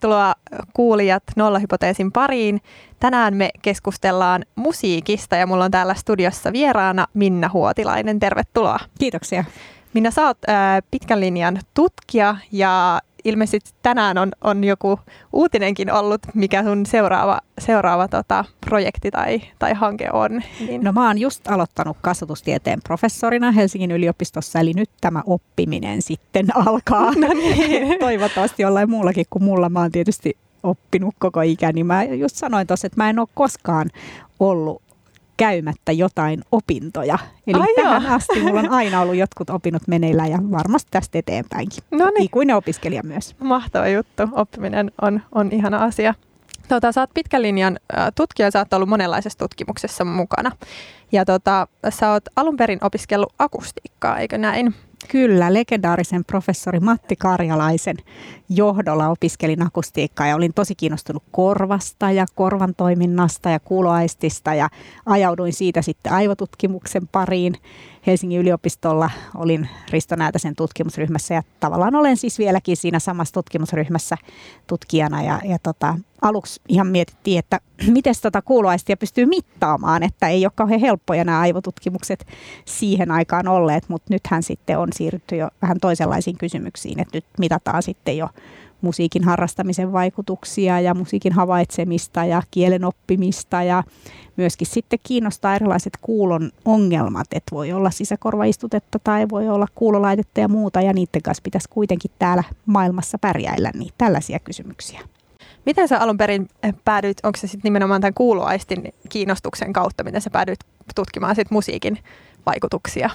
Tervetuloa kuulijat Nollahypoteesin pariin. Tänään me keskustellaan musiikista ja mulla on täällä studiossa vieraana Minna Huotilainen. Tervetuloa. Kiitoksia. Minna, sä oot ää, pitkän linjan tutkija ja ilmeisesti tänään on, on joku uutinenkin ollut, mikä sun seuraava, seuraava tota, projekti tai, tai hanke on. Niin. No mä oon just aloittanut kasvatustieteen professorina Helsingin yliopistossa, eli nyt tämä oppiminen sitten alkaa. No niin. Toivottavasti jollain muullakin kuin mulla. Mä oon tietysti oppinut koko ikäni. Mä just sanoin tuossa, että mä en ole koskaan ollut käymättä jotain opintoja. Eli Ai tähän joo. asti mulla on aina ollut jotkut opinnot meneillään ja varmasti tästä eteenpäinkin. No niin. Ikuinen opiskelija myös. Mahtava juttu. Oppiminen on, on ihana asia. Tota, sä oot pitkän linjan tutkija, sä oot ollut monenlaisessa tutkimuksessa mukana. Ja tota, sä oot alun perin opiskellut akustiikkaa, eikö näin? Kyllä, legendaarisen professori Matti Karjalaisen johdolla opiskelin akustiikkaa ja olin tosi kiinnostunut korvasta ja korvan toiminnasta ja kuuloaistista ja ajauduin siitä sitten aivotutkimuksen pariin. Helsingin yliopistolla olin Risto Näätäsen tutkimusryhmässä ja tavallaan olen siis vieläkin siinä samassa tutkimusryhmässä tutkijana. Ja, ja tota, aluksi ihan mietittiin, että miten tota kuuloaistia pystyy mittaamaan, että ei ole kauhean helppoja nämä aivotutkimukset siihen aikaan olleet, mutta nythän sitten on siirrytty jo vähän toisenlaisiin kysymyksiin, että nyt mitataan sitten jo musiikin harrastamisen vaikutuksia ja musiikin havaitsemista ja kielen oppimista ja myöskin sitten kiinnostaa erilaiset kuulon ongelmat, että voi olla sisäkorvaistutetta tai voi olla kuulolaitetta ja muuta ja niiden kanssa pitäisi kuitenkin täällä maailmassa pärjäillä, niin tällaisia kysymyksiä. Miten sä alun perin eh, päädyit, onko se sitten nimenomaan tämän kuuloaistin kiinnostuksen kautta, miten sä päädyit tutkimaan sit musiikin vaikutuksia?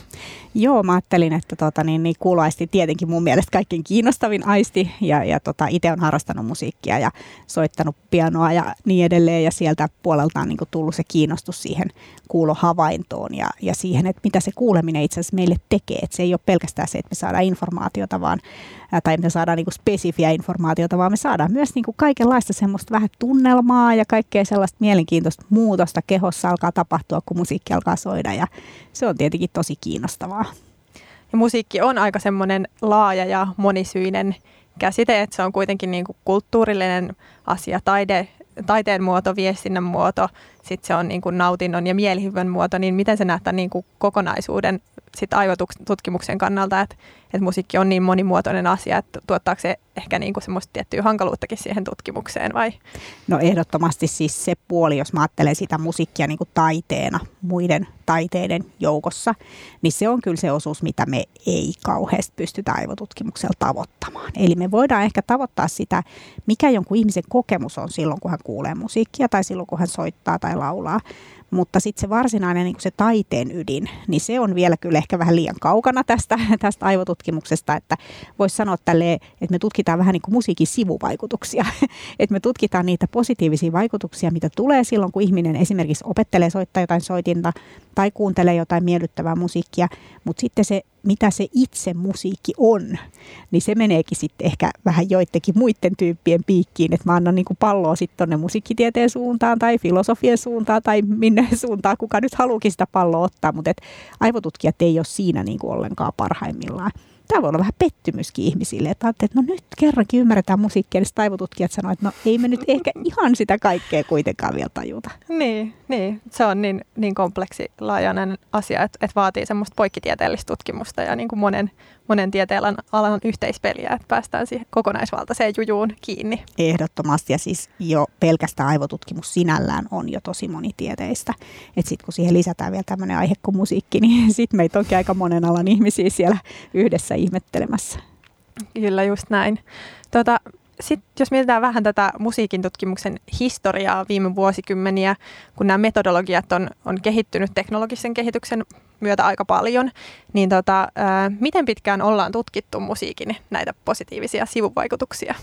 Joo, mä ajattelin, että tota, niin, niin kuuloaisti tietenkin mun mielestä kaikkein kiinnostavin aisti ja, ja tota, itse on harrastanut musiikkia ja soittanut pianoa ja niin edelleen ja sieltä puolelta on niin tullut se kiinnostus siihen kuulohavaintoon ja, ja siihen, että mitä se kuuleminen itse asiassa meille tekee. Että se ei ole pelkästään se, että me saadaan informaatiota, vaan tai me saadaan niin kuin spesifiä informaatiota, vaan me saadaan myös niin kuin kaikenlaista semmoista vähän tunnelmaa ja kaikkea sellaista mielenkiintoista muutosta kehossa alkaa tapahtua, kun musiikki alkaa soida ja se on tietenkin tosi kiinnostavaa. Ja musiikki on aika semmoinen laaja ja monisyinen käsite, että se on kuitenkin niin kuin kulttuurillinen asia, taide, taiteen muoto, viestinnän muoto, sitten se on niin kuin nautinnon ja mielihyvän muoto, niin miten se nähdään niin kuin kokonaisuuden sit aivotutkimuksen kannalta, että, että musiikki on niin monimuotoinen asia, että tuottaako se ehkä niin kuin semmoista tiettyä hankaluuttakin siihen tutkimukseen vai? No ehdottomasti siis se puoli, jos mä ajattelen sitä musiikkia niin kuin taiteena muiden taiteiden joukossa, niin se on kyllä se osuus, mitä me ei kauheasti pystytä aivotutkimuksella tavoittamaan. Eli me voidaan ehkä tavoittaa sitä, mikä jonkun ihmisen kokemus on silloin, kun hän kuulee musiikkia tai silloin, kun hän soittaa tai laulaa. Mutta sitten se varsinainen niin se taiteen ydin, niin se on vielä kyllä ehkä vähän liian kaukana tästä, tästä aivotutkimuksesta, että voisi sanoa tälle, että me tutkitaan vähän niin kuin musiikin sivuvaikutuksia, että me tutkitaan niitä positiivisia vaikutuksia, mitä tulee silloin, kun ihminen esimerkiksi opettelee soittaa jotain soitinta tai kuuntelee jotain miellyttävää musiikkia, mutta sitten se mitä se itse musiikki on, niin se meneekin sitten ehkä vähän joidenkin muiden tyyppien piikkiin, että mä annan niinku palloa sitten tuonne musiikkitieteen suuntaan tai filosofian suuntaan tai minne suuntaan, kuka nyt haluukin sitä palloa ottaa, mutta aivotutkijat ei ole siinä niinku ollenkaan parhaimmillaan tämä voi olla vähän pettymyskin ihmisille, että että no nyt kerrankin ymmärretään musiikkia, niin taivotutkijat sanoivat, että no ei me nyt ehkä ihan sitä kaikkea kuitenkaan vielä tajuta. Niin, niin. se on niin, niin kompleksi laajainen asia, että, että vaatii semmoista poikkitieteellistä tutkimusta ja niin kuin monen, monen tieteen alan yhteispeliä, että päästään siihen kokonaisvaltaiseen jujuun kiinni. Ehdottomasti ja siis jo pelkästään aivotutkimus sinällään on jo tosi monitieteistä. Että sitten kun siihen lisätään vielä tämmöinen aihe kuin musiikki, niin sitten meitä onkin aika monen alan ihmisiä siellä yhdessä ihmettelemässä. Kyllä, just näin. Tota, sitten jos mietitään vähän tätä musiikin tutkimuksen historiaa viime vuosikymmeniä, kun nämä metodologiat on, on kehittynyt teknologisen kehityksen myötä aika paljon, niin tota, ää, miten pitkään ollaan tutkittu musiikin näitä positiivisia sivuvaikutuksia?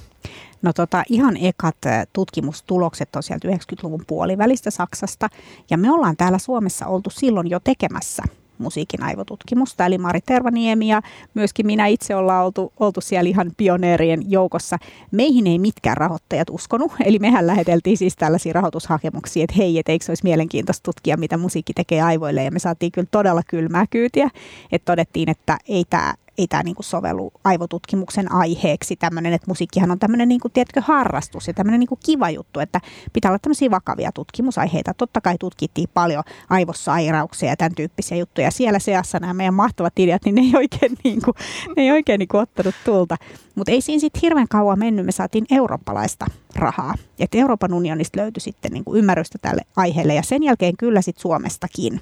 No tota, ihan ekat tutkimustulokset on sieltä 90-luvun puolivälistä Saksasta, ja me ollaan täällä Suomessa oltu silloin jo tekemässä musiikin aivotutkimusta. Eli Mari Tervaniemi ja myöskin minä itse ollaan oltu, oltu siellä ihan pioneerien joukossa. Meihin ei mitkään rahoittajat uskonut, eli mehän läheteltiin siis tällaisia rahoitushakemuksia, että hei, et eikö olisi mielenkiintoista tutkia, mitä musiikki tekee aivoille. Ja me saatiin kyllä todella kylmää kyytiä, että todettiin, että ei tämä ei tämä niinku sovellu aivotutkimuksen aiheeksi. Tämmöinen, että musiikkihan on tämmöinen niinku, tiedätkö, harrastus ja tämmöinen niinku kiva juttu, että pitää olla tämmöisiä vakavia tutkimusaiheita. Totta kai tutkittiin paljon aivosairauksia ja tämän tyyppisiä juttuja. Siellä seassa nämä meidän mahtavat ideat, niin ne ei oikein, niinku, ne ei oikein niinku ottanut tulta. Mutta ei siinä sitten hirveän kauan mennyt. Me saatiin eurooppalaista rahaa. Että Euroopan unionista löytyi sitten niinku ymmärrystä tälle aiheelle ja sen jälkeen kyllä sitten Suomestakin.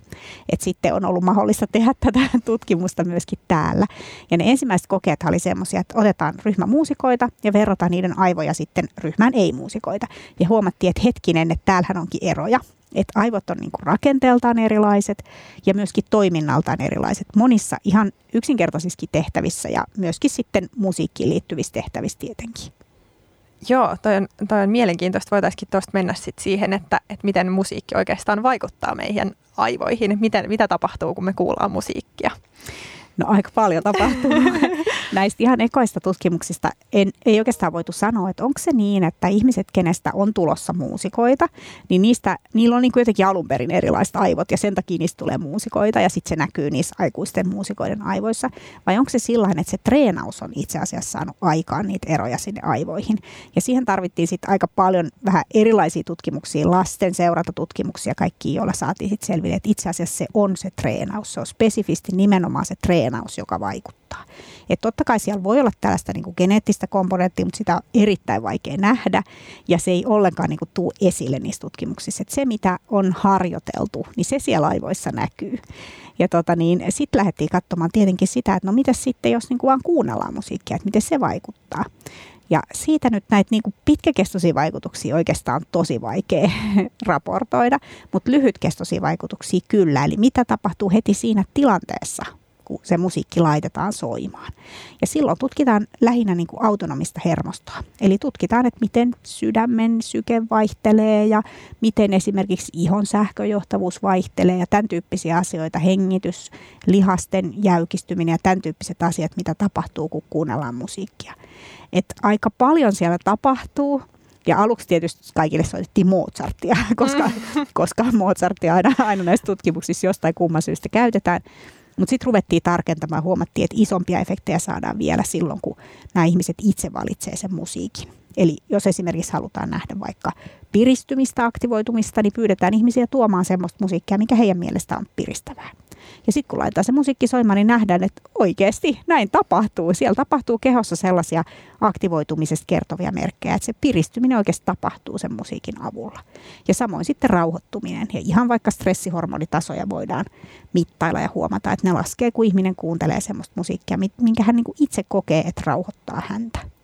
Että sitten on ollut mahdollista tehdä tätä tutkimusta myöskin täällä. Ja ne ensimmäiset kokeet oli semmoisia, että otetaan ryhmä muusikoita ja verrataan niiden aivoja sitten ryhmään ei-muusikoita. Ja huomattiin, että hetkinen, että täällähän onkin eroja. Että aivot on niinku rakenteeltaan erilaiset ja myöskin toiminnaltaan erilaiset monissa ihan yksinkertaisissakin tehtävissä ja myöskin sitten musiikkiin liittyvissä tehtävissä tietenkin. Joo, toi on, toi on mielenkiintoista. Voitaisiin tuosta mennä sit siihen, että, että miten musiikki oikeastaan vaikuttaa meidän aivoihin. Miten, mitä tapahtuu, kun me kuullaan musiikkia? No aika paljon tapahtuu. Näistä ihan ekoista tutkimuksista en, ei oikeastaan voitu sanoa, että onko se niin, että ihmiset, kenestä on tulossa muusikoita, niin niistä, niillä on niin jotenkin alun perin erilaiset aivot ja sen takia niistä tulee muusikoita ja sitten se näkyy niissä aikuisten muusikoiden aivoissa. Vai onko se sillä että se treenaus on itse asiassa saanut aikaan niitä eroja sinne aivoihin. Ja siihen tarvittiin sitten aika paljon vähän erilaisia tutkimuksia, lasten seurantatutkimuksia, kaikki, joilla saatiin sitten selville, että itse asiassa se on se treenaus. Se on spesifisti nimenomaan se treenaus treenaus, joka vaikuttaa. Et totta kai siellä voi olla tällaista niin kuin geneettistä komponenttia, mutta sitä on erittäin vaikea nähdä ja se ei ollenkaan niin kuin tuu esille niissä tutkimuksissa. Et se, mitä on harjoiteltu, niin se siellä aivoissa näkyy. Ja tota niin, sitten lähdettiin katsomaan tietenkin sitä, että no mitä sitten, jos niin kuin vaan kuunnellaan musiikkia, että miten se vaikuttaa. Ja siitä nyt näitä niin kuin pitkäkestoisia vaikutuksia oikeastaan on tosi vaikea raportoida, mutta lyhytkestoisia vaikutuksia kyllä. Eli mitä tapahtuu heti siinä tilanteessa, kun se musiikki laitetaan soimaan. Ja silloin tutkitaan lähinnä niin kuin autonomista hermostoa. Eli tutkitaan, että miten sydämen syke vaihtelee ja miten esimerkiksi ihon sähköjohtavuus vaihtelee ja tämän tyyppisiä asioita, hengitys, lihasten jäykistyminen ja tämän tyyppiset asiat, mitä tapahtuu, kun kuunnellaan musiikkia. Et aika paljon siellä tapahtuu, ja aluksi tietysti kaikille soitettiin Mozartia, koska, mm. koska Mozartia aina, aina näissä tutkimuksissa jostain kumman syystä käytetään. Mutta sitten ruvettiin tarkentamaan, huomattiin, että isompia efektejä saadaan vielä silloin, kun nämä ihmiset itse valitsee sen musiikin. Eli jos esimerkiksi halutaan nähdä vaikka piristymistä, aktivoitumista, niin pyydetään ihmisiä tuomaan semmoista musiikkia, mikä heidän mielestään on piristävää. Ja sitten kun laitetaan se musiikki soimaan, niin nähdään, että oikeasti näin tapahtuu. Siellä tapahtuu kehossa sellaisia aktivoitumisesta kertovia merkkejä, että se piristyminen oikeasti tapahtuu sen musiikin avulla. Ja samoin sitten rauhoittuminen. Ja ihan vaikka stressihormonitasoja voidaan mittailla ja huomata, että ne laskee, kun ihminen kuuntelee semmoista musiikkia, minkä hän niin itse kokee, että rauhoittaa häntä.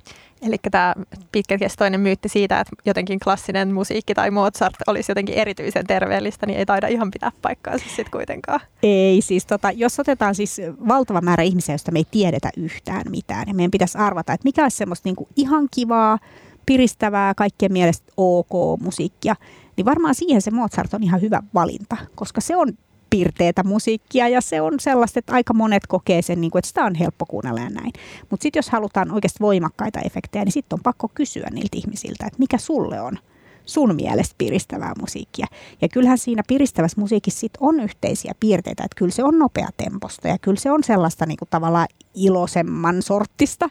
Eli tämä pitkäkestoinen myytti siitä, että jotenkin klassinen musiikki tai Mozart olisi jotenkin erityisen terveellistä, niin ei taida ihan pitää paikkaansa sitten kuitenkaan. Ei, siis tota, jos otetaan siis valtava määrä ihmisiä, joista me ei tiedetä yhtään mitään, niin meidän pitäisi arvata, että mikä olisi semmoista niinku ihan kivaa, piristävää, kaikkien mielestä ok musiikkia, niin varmaan siihen se Mozart on ihan hyvä valinta, koska se on pirteitä musiikkia ja se on sellaista, että aika monet kokee sen, niin kuin, että sitä on helppo kuunnella ja näin. Mutta sitten jos halutaan oikeasti voimakkaita efektejä, niin sitten on pakko kysyä niiltä ihmisiltä, että mikä sulle on sun mielestä piristävää musiikkia. Ja kyllähän siinä piristävässä musiikissa sit on yhteisiä piirteitä, että kyllä se on nopea temposta ja kyllä se on sellaista niin kuin tavallaan iloisemman sorttista,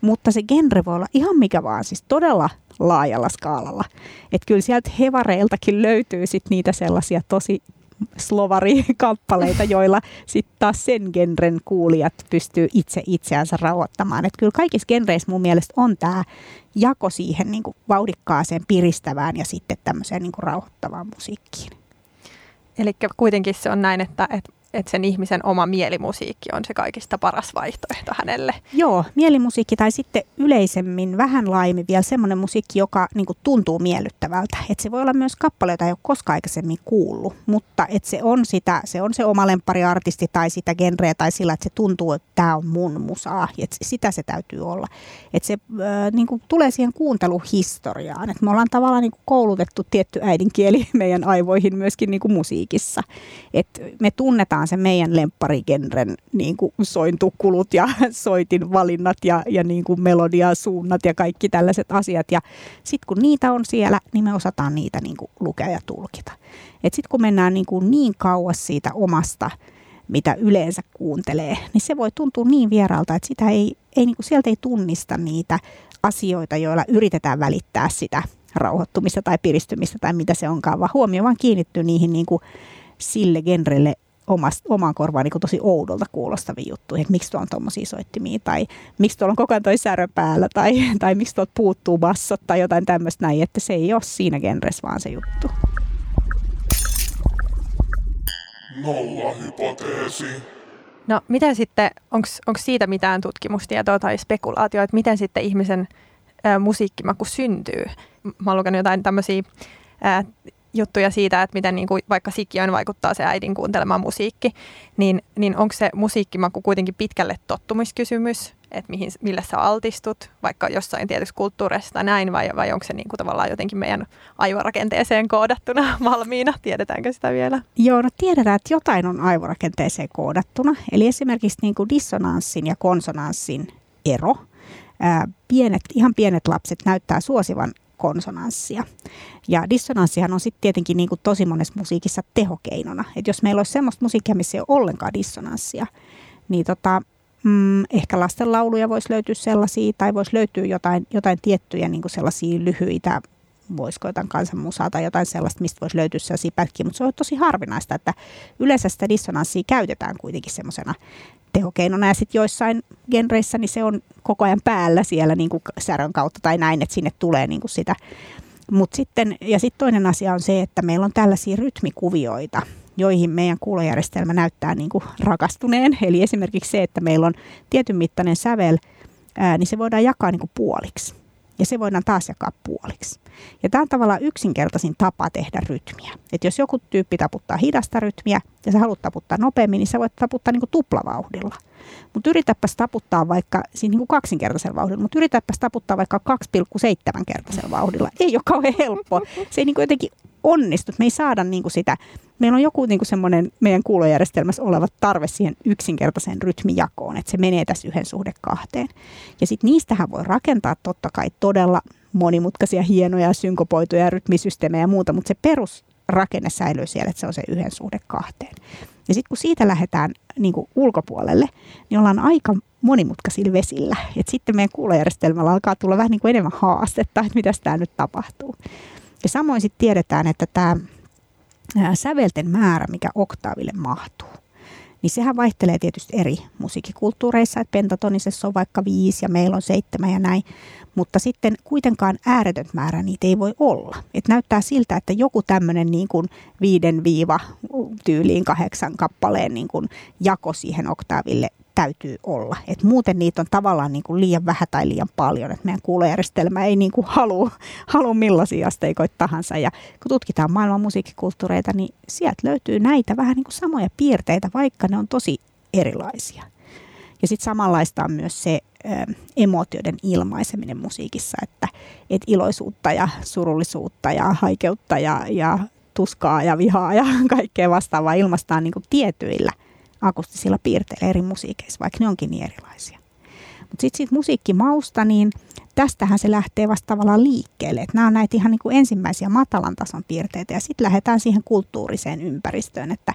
mutta se genre voi olla ihan mikä vaan, siis todella laajalla skaalalla. Että kyllä sieltä hevareiltakin löytyy sit niitä sellaisia tosi slovari-kappaleita, joilla sitten taas sen genren kuulijat pystyy itse itseänsä rauhoittamaan. Että kyllä kaikissa genreissä mun mielestä on tämä jako siihen niin kuin vauhdikkaaseen, piristävään ja sitten tämmöiseen niin kuin rauhoittavaan musiikkiin. Eli kuitenkin se on näin, että, että että sen ihmisen oma mielimusiikki on se kaikista paras vaihtoehto hänelle. Joo, mielimusiikki tai sitten yleisemmin vähän laajemmin vielä semmoinen musiikki, joka niin kuin, tuntuu miellyttävältä. Et se voi olla myös kappale, jota ei ole koskaan aikaisemmin kuullut, mutta et se on sitä, se on se oma lemppariartisti tai sitä genreä tai sillä, että se tuntuu, että tämä on mun musaa. Et sitä se täytyy olla. Et se äh, niin kuin, tulee siihen kuunteluhistoriaan. Et me ollaan tavallaan niin kuin, koulutettu tietty äidinkieli meidän aivoihin myöskin niin kuin musiikissa. Et me tunnetaan vaan se meidän lempparigenren niin kuin sointukulut ja soitin valinnat ja, ja niin kuin melodiasuunnat ja kaikki tällaiset asiat. Ja sitten kun niitä on siellä, niin me osataan niitä niin kuin lukea ja tulkita. Sitten kun mennään niin, kuin niin kauas siitä omasta, mitä yleensä kuuntelee, niin se voi tuntua niin vieraalta, että sitä ei, ei niin kuin sieltä ei tunnista niitä asioita, joilla yritetään välittää sitä rauhoittumista tai piristymistä tai mitä se onkaan, vaan huomio vaan kiinnittyy niihin niin kuin sille genrelle omast, omaan korvaan niin tosi oudolta kuulostavia juttuja, että miksi tuolla on tuommoisia soittimia tai miksi tuolla on koko ajan toi särö päällä tai, tai miksi tuolta puuttuu bassot tai jotain tämmöistä näin, että se ei ole siinä genressä vaan se juttu. Nolla hypoteesi. No miten sitten, onko siitä mitään tutkimustietoa tai spekulaatioa, että miten sitten ihmisen ä, musiikkimaku syntyy? Mä oon lukenut jotain tämmöisiä juttuja siitä, että miten niin kuin vaikka sikiön vaikuttaa se äidin kuuntelema musiikki, niin, niin onko se musiikkimaku kuitenkin pitkälle tottumiskysymys, että mihin, millä sä altistut, vaikka jossain tietyssä kulttuurissa tai näin, vai, vai onko se niin kuin tavallaan jotenkin meidän aivorakenteeseen koodattuna valmiina? Tiedetäänkö sitä vielä? Joo, no tiedetään, että jotain on aivorakenteeseen koodattuna. Eli esimerkiksi niin kuin dissonanssin ja konsonanssin ero. Pienet, ihan pienet lapset näyttää suosivan konsonanssia. Ja dissonanssihan on sitten tietenkin niin kuin tosi monessa musiikissa tehokeinona. Et jos meillä olisi semmoista musiikkia, missä ei ole ollenkaan dissonanssia, niin tota, mm, ehkä lastenlauluja voisi löytyä sellaisia, tai voisi löytyä jotain, jotain tiettyjä niin kuin sellaisia lyhyitä voisiko jotain kansanmusaa tai jotain sellaista, mistä voisi löytyä sellaisia pätkiä, mutta se on tosi harvinaista, että yleensä sitä dissonanssia käytetään kuitenkin semmoisena tehokeinona ja sitten joissain genreissä niin se on koko ajan päällä siellä niin kuin särön kautta tai näin, että sinne tulee niin kuin sitä. Mut sitten, ja sitten toinen asia on se, että meillä on tällaisia rytmikuvioita, joihin meidän kuulojärjestelmä näyttää niin kuin rakastuneen. Eli esimerkiksi se, että meillä on tietyn mittainen sävel, ää, niin se voidaan jakaa niin kuin puoliksi ja se voidaan taas jakaa puoliksi. Ja tämä on tavallaan yksinkertaisin tapa tehdä rytmiä. Et jos joku tyyppi taputtaa hidasta rytmiä ja sä haluat taputtaa nopeammin, niin sä voit taputtaa niin kuin tuplavauhdilla. Mutta yritäpäs taputtaa vaikka, siis niin kuin kaksinkertaisella vauhdilla, mutta yritäpäs taputtaa vaikka 2,7 kertaisella vauhdilla. Ei ole kauhean helppo. Se ei niin kuin jotenkin onnistu. Me ei saada niin kuin sitä, meillä on joku niin kuin semmoinen meidän kuulojärjestelmässä oleva tarve siihen yksinkertaiseen rytmijakoon, että se menee tässä yhden suhde kahteen. Ja sitten niistähän voi rakentaa totta kai todella monimutkaisia, hienoja, synkopoituja rytmisysteemejä ja muuta, mutta se perusrakenne säilyy siellä, että se on se yhden suhde kahteen. Ja sitten kun siitä lähdetään niin kuin ulkopuolelle, niin ollaan aika monimutkaisilla vesillä. Et sitten meidän kuulojärjestelmällä alkaa tulla vähän niin kuin enemmän haastetta, että mitä tämä nyt tapahtuu. Ja samoin sitten tiedetään, että tämä sävelten määrä, mikä oktaaville mahtuu, niin sehän vaihtelee tietysti eri musiikkikulttuureissa, että pentatonisessa on vaikka viisi ja meillä on seitsemän ja näin, mutta sitten kuitenkaan ääretön määrä niitä ei voi olla. Et näyttää siltä, että joku tämmöinen niin kuin viiden viiva tyyliin kahdeksan kappaleen niin kuin jako siihen oktaaville täytyy olla. Et muuten niitä on tavallaan niin kuin liian vähän tai liian paljon. Et meidän kuulojärjestelmä ei niin kuin halua, halua millaisia asteikoita tahansa. Ja kun tutkitaan maailman musiikkikulttuureita, niin sieltä löytyy näitä vähän niin kuin samoja piirteitä, vaikka ne on tosi erilaisia. Ja sitten samanlaista on myös se ö, emootioiden ilmaiseminen musiikissa, että et iloisuutta ja surullisuutta ja haikeutta ja, ja tuskaa ja vihaa ja kaikkea vastaavaa ilmastaan niin kuin tietyillä – akustisilla piirteillä eri musiikeissa, vaikka ne onkin niin erilaisia. Mutta sitten siitä musiikkimausta, niin tästähän se lähtee vasta tavallaan liikkeelle. Et nämä on näitä ihan niin kuin ensimmäisiä matalan tason piirteitä ja sitten lähdetään siihen kulttuuriseen ympäristöön, että,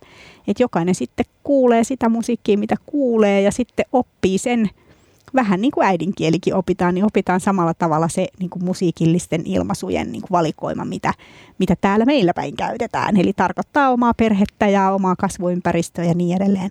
että jokainen sitten kuulee sitä musiikkia, mitä kuulee ja sitten oppii sen vähän niin kuin äidinkielikin opitaan, niin opitaan samalla tavalla se niin kuin musiikillisten ilmaisujen niin kuin valikoima, mitä, mitä täällä meillä päin käytetään. Eli tarkoittaa omaa perhettä ja omaa kasvuympäristöä ja niin edelleen.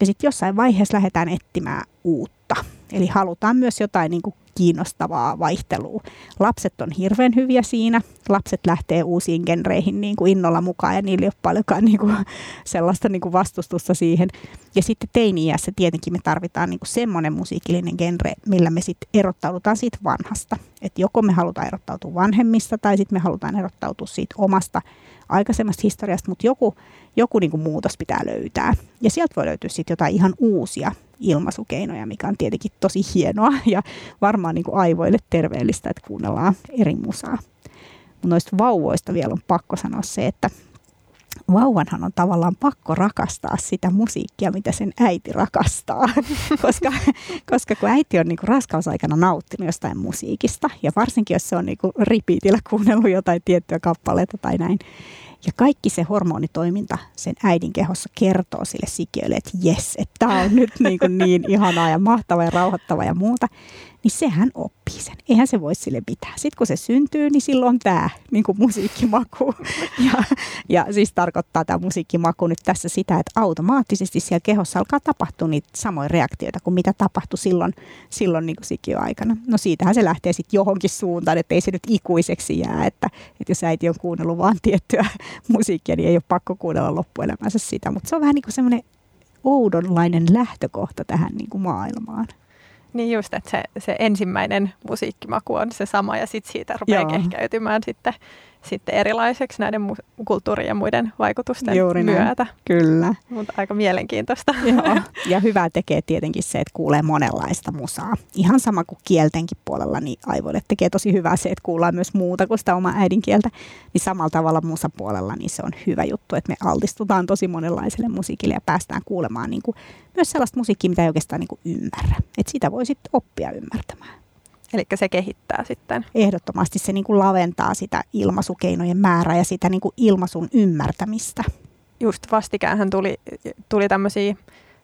Ja sitten jossain vaiheessa lähdetään etsimään uutta. Eli halutaan myös jotain niin kuin kiinnostavaa vaihtelua. Lapset on hirveän hyviä siinä. Lapset lähtee uusiin genreihin niin kuin innolla mukaan ja niillä ei ole paljonkaan niin kuin sellaista niin kuin vastustusta siihen. Ja sitten teini-iässä tietenkin me tarvitaan niin kuin semmoinen musiikillinen genre, millä me sitten erottaudutaan siitä vanhasta. Että joko me halutaan erottautua vanhemmista tai sitten me halutaan erottautua siitä omasta aikaisemmasta historiasta, mutta joku, joku niin kuin muutos pitää löytää. Ja sieltä voi löytyä sitten jotain ihan uusia ilmaisukeinoja, mikä on tietenkin tosi hienoa ja varmaan niin kuin aivoille terveellistä, että kuunnellaan eri musaa. Mutta noista vauvoista vielä on pakko sanoa se, että vauvanhan on tavallaan pakko rakastaa sitä musiikkia, mitä sen äiti rakastaa. koska, koska kun äiti on niinku raskausaikana nauttinut jostain musiikista, ja varsinkin jos se on niinku ripiitillä kuunnellut jotain tiettyä kappaletta tai näin, ja kaikki se hormonitoiminta sen äidin kehossa kertoo sille sikiölle, että jes, että tämä on nyt niin, kuin niin ihanaa ja mahtavaa ja rauhoittavaa ja muuta niin sehän oppii sen. Eihän se voi sille mitään. Sitten kun se syntyy, niin silloin tämä niin kuin musiikkimaku. Ja, ja siis tarkoittaa tämä musiikkimaku nyt tässä sitä, että automaattisesti siellä kehossa alkaa tapahtua niitä samoja reaktioita kuin mitä tapahtui silloin, silloin niin sikiöaikana. No siitähän se lähtee sitten johonkin suuntaan, että ei se nyt ikuiseksi jää, että, että jos äiti on kuunnellut vaan tiettyä musiikkia, niin ei ole pakko kuunnella loppuelämänsä sitä. Mutta se on vähän niin kuin semmoinen oudonlainen lähtökohta tähän niin kuin maailmaan. Niin just, että se, se ensimmäinen musiikkimaku on se sama ja sitten siitä rupeaa Joo. kehkeytymään sitten sitten erilaiseksi näiden mu- kulttuurien ja muiden vaikutusten Juuri myötä. Kyllä. Mutta aika mielenkiintoista. Joo. Ja hyvää tekee tietenkin se, että kuulee monenlaista musaa. Ihan sama kuin kieltenkin puolella, niin aivoille tekee tosi hyvää se, että kuullaan myös muuta kuin sitä omaa äidinkieltä. Niin samalla tavalla musapuolella niin se on hyvä juttu, että me altistutaan tosi monenlaiselle musiikille ja päästään kuulemaan niin kuin myös sellaista musiikkia, mitä ei oikeastaan niin kuin ymmärrä. Että sitä voi sitten oppia ymmärtämään. Eli se kehittää sitten. Ehdottomasti se niin kuin laventaa sitä ilmaisukeinojen määrää ja sitä niin kuin ilmaisun ymmärtämistä. Just vastikäänhän tuli, tuli tämmöisiä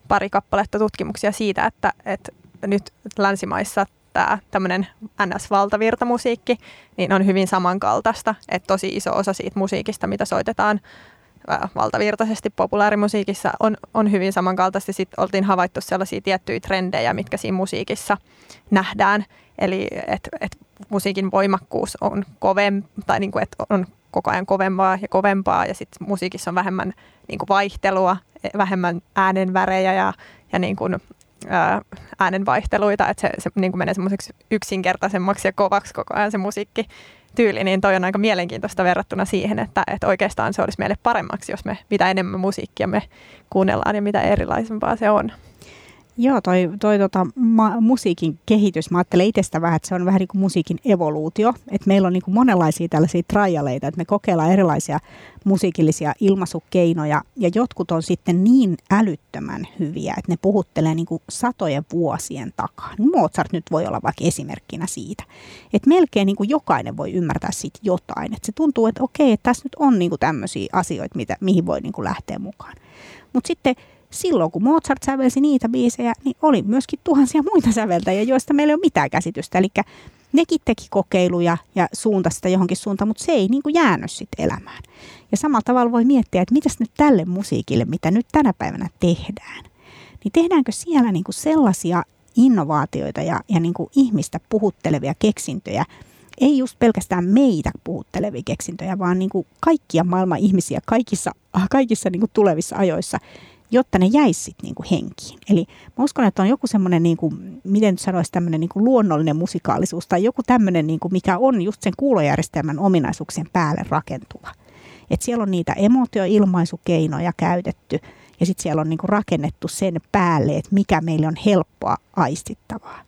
pari kappaletta tutkimuksia siitä, että, että nyt länsimaissa tämä tämmöinen NS-valtavirtamusiikki niin on hyvin samankaltaista, että tosi iso osa siitä musiikista, mitä soitetaan valtavirtaisesti populaarimusiikissa on, on hyvin samankaltaista. Sitten oltiin havaittu sellaisia tiettyjä trendejä, mitkä siinä musiikissa nähdään. Eli että et musiikin voimakkuus on kovem, tai niinku, että on koko ajan kovempaa ja kovempaa ja sitten musiikissa on vähemmän niinku vaihtelua, vähemmän äänenvärejä ja, ja niinku, ää, äänenvaihteluita, että se, se niinku menee semmoiseksi yksinkertaisemmaksi ja kovaksi koko ajan se musiikki tyyli, niin toi on aika mielenkiintoista verrattuna siihen, että, että oikeastaan se olisi meille paremmaksi, jos me mitä enemmän musiikkia me kuunnellaan ja mitä erilaisempaa se on. Joo, toi, toi tota, ma, musiikin kehitys, mä ajattelen itsestä vähän, että se on vähän niin kuin musiikin evoluutio. Että meillä on niin kuin monenlaisia tällaisia trialeita, että me kokeillaan erilaisia musiikillisia ilmaisukeinoja. Ja jotkut on sitten niin älyttömän hyviä, että ne puhuttelee niin kuin satojen vuosien takaa. Niin Mozart nyt voi olla vaikka esimerkkinä siitä. Että melkein niin kuin jokainen voi ymmärtää siitä jotain. Että se tuntuu, että okei, että tässä nyt on niin kuin tämmöisiä asioita, mitä, mihin voi niin kuin lähteä mukaan. Mutta sitten silloin kun Mozart sävelsi niitä biisejä, niin oli myöskin tuhansia muita säveltäjiä, joista meillä ei ole mitään käsitystä. Eli nekin teki kokeiluja ja suuntasi sitä johonkin suuntaan, mutta se ei niin kuin jäänyt sitten elämään. Ja samalla tavalla voi miettiä, että mitäs nyt tälle musiikille, mitä nyt tänä päivänä tehdään, niin tehdäänkö siellä niin kuin sellaisia innovaatioita ja, ja niin kuin ihmistä puhuttelevia keksintöjä, ei just pelkästään meitä puhuttelevia keksintöjä, vaan niin kuin kaikkia maailman ihmisiä kaikissa, kaikissa niin kuin tulevissa ajoissa, jotta ne jäisi sitten niinku henkiin. Eli mä uskon, että on joku semmoinen, niinku, miten sanoisi, tämmöinen niinku luonnollinen musikaalisuus tai joku tämmöinen, niinku, mikä on just sen kuulojärjestelmän ominaisuuksien päälle rakentuva. Et siellä on niitä emotioilmaisukeinoja käytetty ja sitten siellä on niinku rakennettu sen päälle, että mikä meille on helppoa aistittavaa.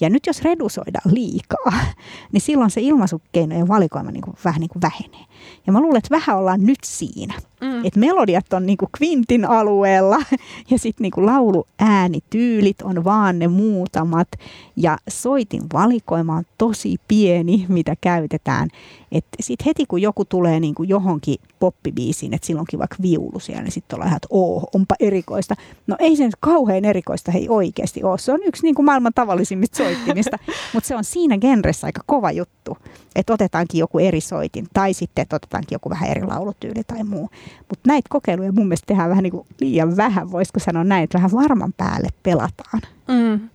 Ja nyt jos redusoidaan liikaa, niin silloin se ilmaisukeinojen valikoima niin kuin vähän niin kuin vähenee. Ja mä luulen, että vähän ollaan nyt siinä. Mm. Että melodiat on niin kuin kvintin alueella ja sitten niin laulu äänityylit on vaan ne muutamat. Ja soitin valikoima on tosi pieni, mitä käytetään. Että sitten heti kun joku tulee niin kuin johonkin poppibiisiin, että silloinkin vaikka viulu siellä, niin sitten ollaan ihan, että oo, onpa erikoista. No ei se kauhean erikoista hei oikeasti ole. Se on yksi niin kuin maailman tavallisimmista soittimista, mutta se on siinä genressä aika kova juttu, että otetaankin joku eri soitin tai sitten, että otetaankin joku vähän eri laulutyyli tai muu. Mutta näitä kokeiluja mun mielestä tehdään vähän niin liian vähän, voisiko sanoa näin, että vähän varman päälle pelataan. Mm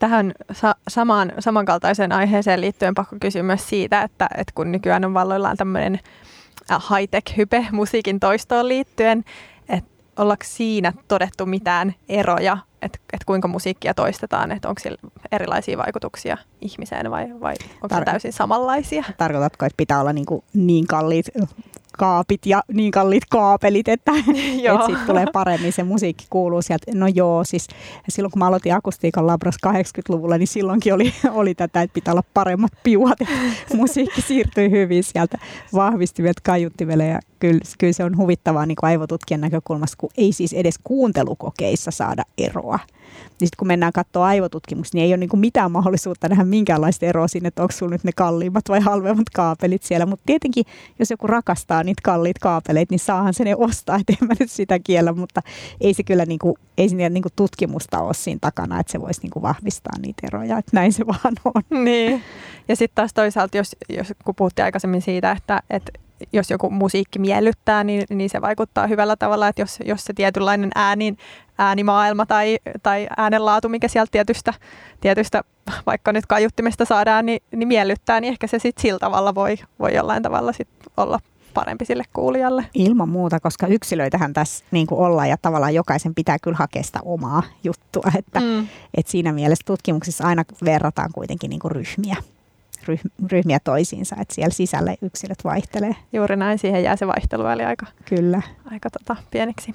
tähän sa- samaan, samankaltaiseen aiheeseen liittyen pakko kysyä myös siitä, että, että kun nykyään on valloillaan tämmöinen äh, high-tech-hype musiikin toistoon liittyen, ollaanko siinä todettu mitään eroja, että, että kuinka musiikkia toistetaan, että onko sillä erilaisia vaikutuksia ihmiseen vai, vai onko Tar- täysin samanlaisia? Tarkoitatko, että pitää olla niin, kuin niin kalliit kaapit ja niin kalliit kaapelit, että, että sitten tulee paremmin se musiikki kuuluu sieltä. No joo, siis silloin kun mä aloitin akustiikan labras 80-luvulla, niin silloinkin oli, oli tätä, että pitää olla paremmat piuhat. musiikki siirtyi hyvin sieltä vahvistimet kaiuttimelle ja kyllä, kyllä se on huvittavaa niin kuin aivotutkijan näkökulmasta, kun ei siis edes kuuntelukokeissa saada eroa. Niin sitten kun mennään katsoa aivotutkimuksia, niin ei ole niin kuin mitään mahdollisuutta nähdä minkäänlaista eroa siinä, että onko sinulla nyt ne kalliimmat vai halvemmat kaapelit siellä. Mutta tietenkin, jos joku rakastaa niitä kalliita kaapeleita, niin saahan se ne ostaa, että en mä nyt sitä kiellä, mutta ei se kyllä niin kuin, ei se niin kuin tutkimusta ole siinä takana, että se voisi niin kuin vahvistaa niitä eroja, että näin se vaan on. Niin, ja sitten taas toisaalta, jos, jos kun puhuttiin aikaisemmin siitä, että, että jos joku musiikki miellyttää, niin, niin se vaikuttaa hyvällä tavalla, että jos, jos se tietynlainen ääni, äänimaailma tai, tai äänenlaatu, mikä sieltä tietystä, tietystä vaikka nyt kaiuttimesta saadaan, niin, niin miellyttää, niin ehkä se sitten sillä tavalla voi, voi jollain tavalla sit olla parempi sille kuulijalle. Ilman muuta, koska yksilöitähän tässä niin kuin ollaan ja tavallaan jokaisen pitää kyllä hakea sitä omaa juttua. Että, mm. että siinä mielessä tutkimuksissa aina verrataan kuitenkin niin kuin ryhmiä ryhmiä toisiinsa, että siellä sisällä yksilöt vaihtelee. Juuri näin, siihen jää se vaihteluväli aika, Kyllä. aika tota, pieneksi.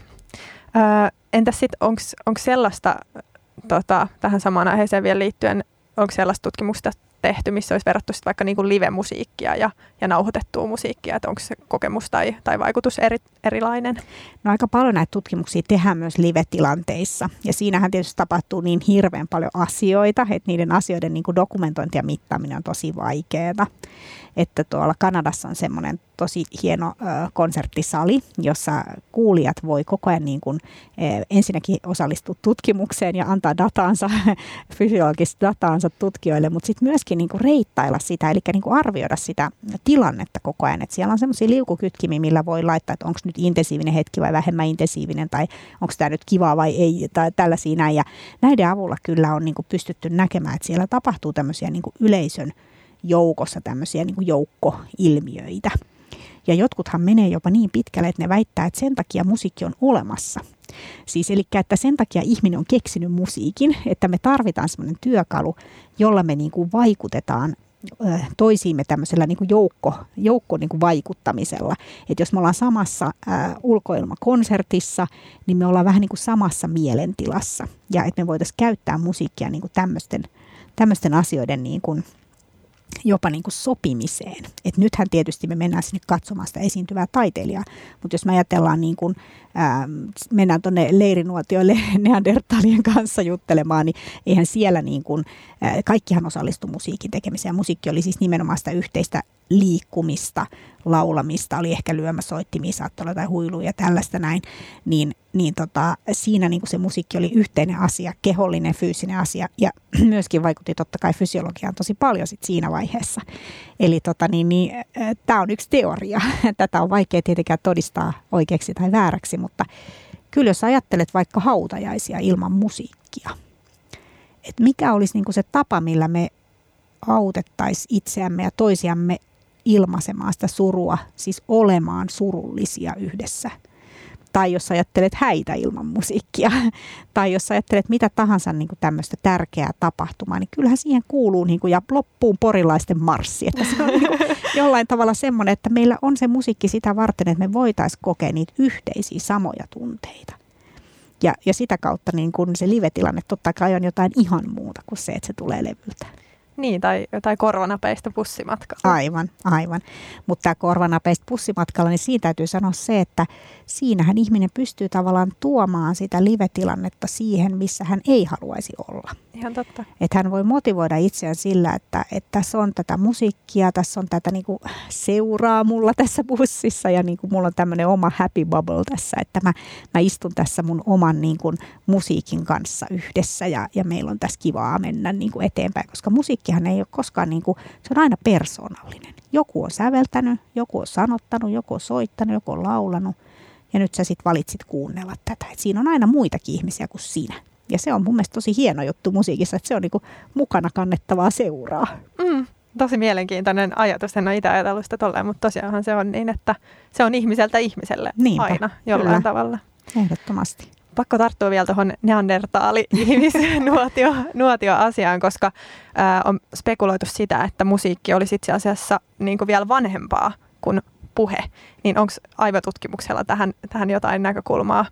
Öö, entäs sitten, onko sellaista, tota, tähän samaan aiheeseen vielä liittyen, onko sellaista tutkimusta tehty, missä olisi verrattu sit vaikka niin kuin live-musiikkia ja, ja nauhoitettua musiikkia, että onko se kokemus tai, tai vaikutus eri, erilainen? No aika paljon näitä tutkimuksia tehdään myös live-tilanteissa ja siinähän tietysti tapahtuu niin hirveän paljon asioita, että niiden asioiden niin kuin dokumentointi ja mittaaminen on tosi vaikeaa että tuolla Kanadassa on semmoinen tosi hieno ö, konserttisali, jossa kuulijat voi koko ajan niin kuin, e, ensinnäkin osallistua tutkimukseen ja antaa dataansa, fysiologista dataansa tutkijoille, mutta sitten myöskin niin kuin reittailla sitä, eli niin kuin arvioida sitä tilannetta koko ajan. Et siellä on semmoisia liukukytkimiä, millä voi laittaa, että onko nyt intensiivinen hetki vai vähemmän intensiivinen, tai onko tämä nyt kivaa vai ei, tai tällaisia näin. Ja näiden avulla kyllä on niin kuin pystytty näkemään, että siellä tapahtuu tämmöisiä niin kuin yleisön joukossa tämmöisiä niin kuin joukkoilmiöitä. Ja jotkuthan menee jopa niin pitkälle, että ne väittää, että sen takia musiikki on olemassa. Siis eli että sen takia ihminen on keksinyt musiikin, että me tarvitaan semmoinen työkalu, jolla me niin kuin vaikutetaan toisiimme tämmöisellä niin kuin joukko, joukko niin kuin vaikuttamisella. Että jos me ollaan samassa ää, ulkoilmakonsertissa, niin me ollaan vähän niin kuin samassa mielentilassa. Ja että me voitaisiin käyttää musiikkia niin kuin tämmöisten, tämmöisten asioiden niin kuin, jopa niin kuin sopimiseen. Et nythän tietysti me mennään sinne katsomaan sitä esiintyvää taiteilijaa, mutta jos me ajatellaan, niin kuin, ää, mennään tuonne leirinuotioille neandertalien kanssa juttelemaan, niin eihän siellä niin kuin, ää, kaikkihan osallistu musiikin tekemiseen. Musiikki oli siis nimenomaan sitä yhteistä liikkumista, laulamista, oli ehkä lyömäsoittimia, saattoi olla tai huiluja ja tällaista näin, niin, niin tota, siinä niin kuin se musiikki oli yhteinen asia, kehollinen, fyysinen asia ja myöskin vaikutti totta kai fysiologiaan tosi paljon sit siinä vaiheessa. Eli tota, niin, niin, tämä on yksi teoria. Tätä on vaikea tietenkään todistaa oikeaksi tai vääräksi, mutta kyllä jos ajattelet vaikka hautajaisia ilman musiikkia, että mikä olisi niin kuin se tapa, millä me autettaisiin itseämme ja toisiamme ilmaisemaan sitä surua, siis olemaan surullisia yhdessä. Tai jos ajattelet häitä ilman musiikkia, tai jos ajattelet mitä tahansa niin kuin tämmöistä tärkeää tapahtumaa, niin kyllähän siihen kuuluu niin kuin, ja loppuun porilaisten marssi. Että se on niin kuin jollain tavalla semmoinen, että meillä on se musiikki sitä varten, että me voitaisiin kokea niitä yhteisiä samoja tunteita. Ja, ja sitä kautta niin kun se live-tilanne totta kai on jotain ihan muuta kuin se, että se tulee levyltä. Niin, tai jotain korvanapeista pussimatkalla. Aivan, aivan. Mutta tämä korvanapeista pussimatkalla, niin siitä täytyy sanoa se, että siinähän ihminen pystyy tavallaan tuomaan sitä live-tilannetta siihen, missä hän ei haluaisi olla. Ihan totta. Että hän voi motivoida itseään sillä, että, että tässä on tätä musiikkia, tässä on tätä niinku seuraa mulla tässä bussissa ja niinku mulla on tämmöinen oma happy bubble tässä, että mä, mä istun tässä mun oman niinku musiikin kanssa yhdessä ja, ja meillä on tässä kivaa mennä niinku eteenpäin, koska musiikkihan ei ole koskaan, niinku, se on aina persoonallinen. Joku on säveltänyt, joku on sanottanut, joku on soittanut, joku on laulanut ja nyt sä sitten valitsit kuunnella tätä. Et siinä on aina muitakin ihmisiä kuin sinä. Ja se on mun mielestä tosi hieno juttu musiikissa, että se on niinku mukana kannettavaa seuraa. Mm, tosi mielenkiintoinen ajatus. En ole itse ajatellut sitä tolleen, mutta tosiaanhan se on niin, että se on ihmiseltä ihmiselle Niinpä, aina jollain kyllä. tavalla. Ehdottomasti. Pakko tarttua vielä tuohon neandertaali-ihmisnuotio-asiaan, koska ää, on spekuloitu sitä, että musiikki olisi itse asiassa niin kuin vielä vanhempaa kuin puhe. Niin onko aivotutkimuksella tähän, tähän jotain näkökulmaa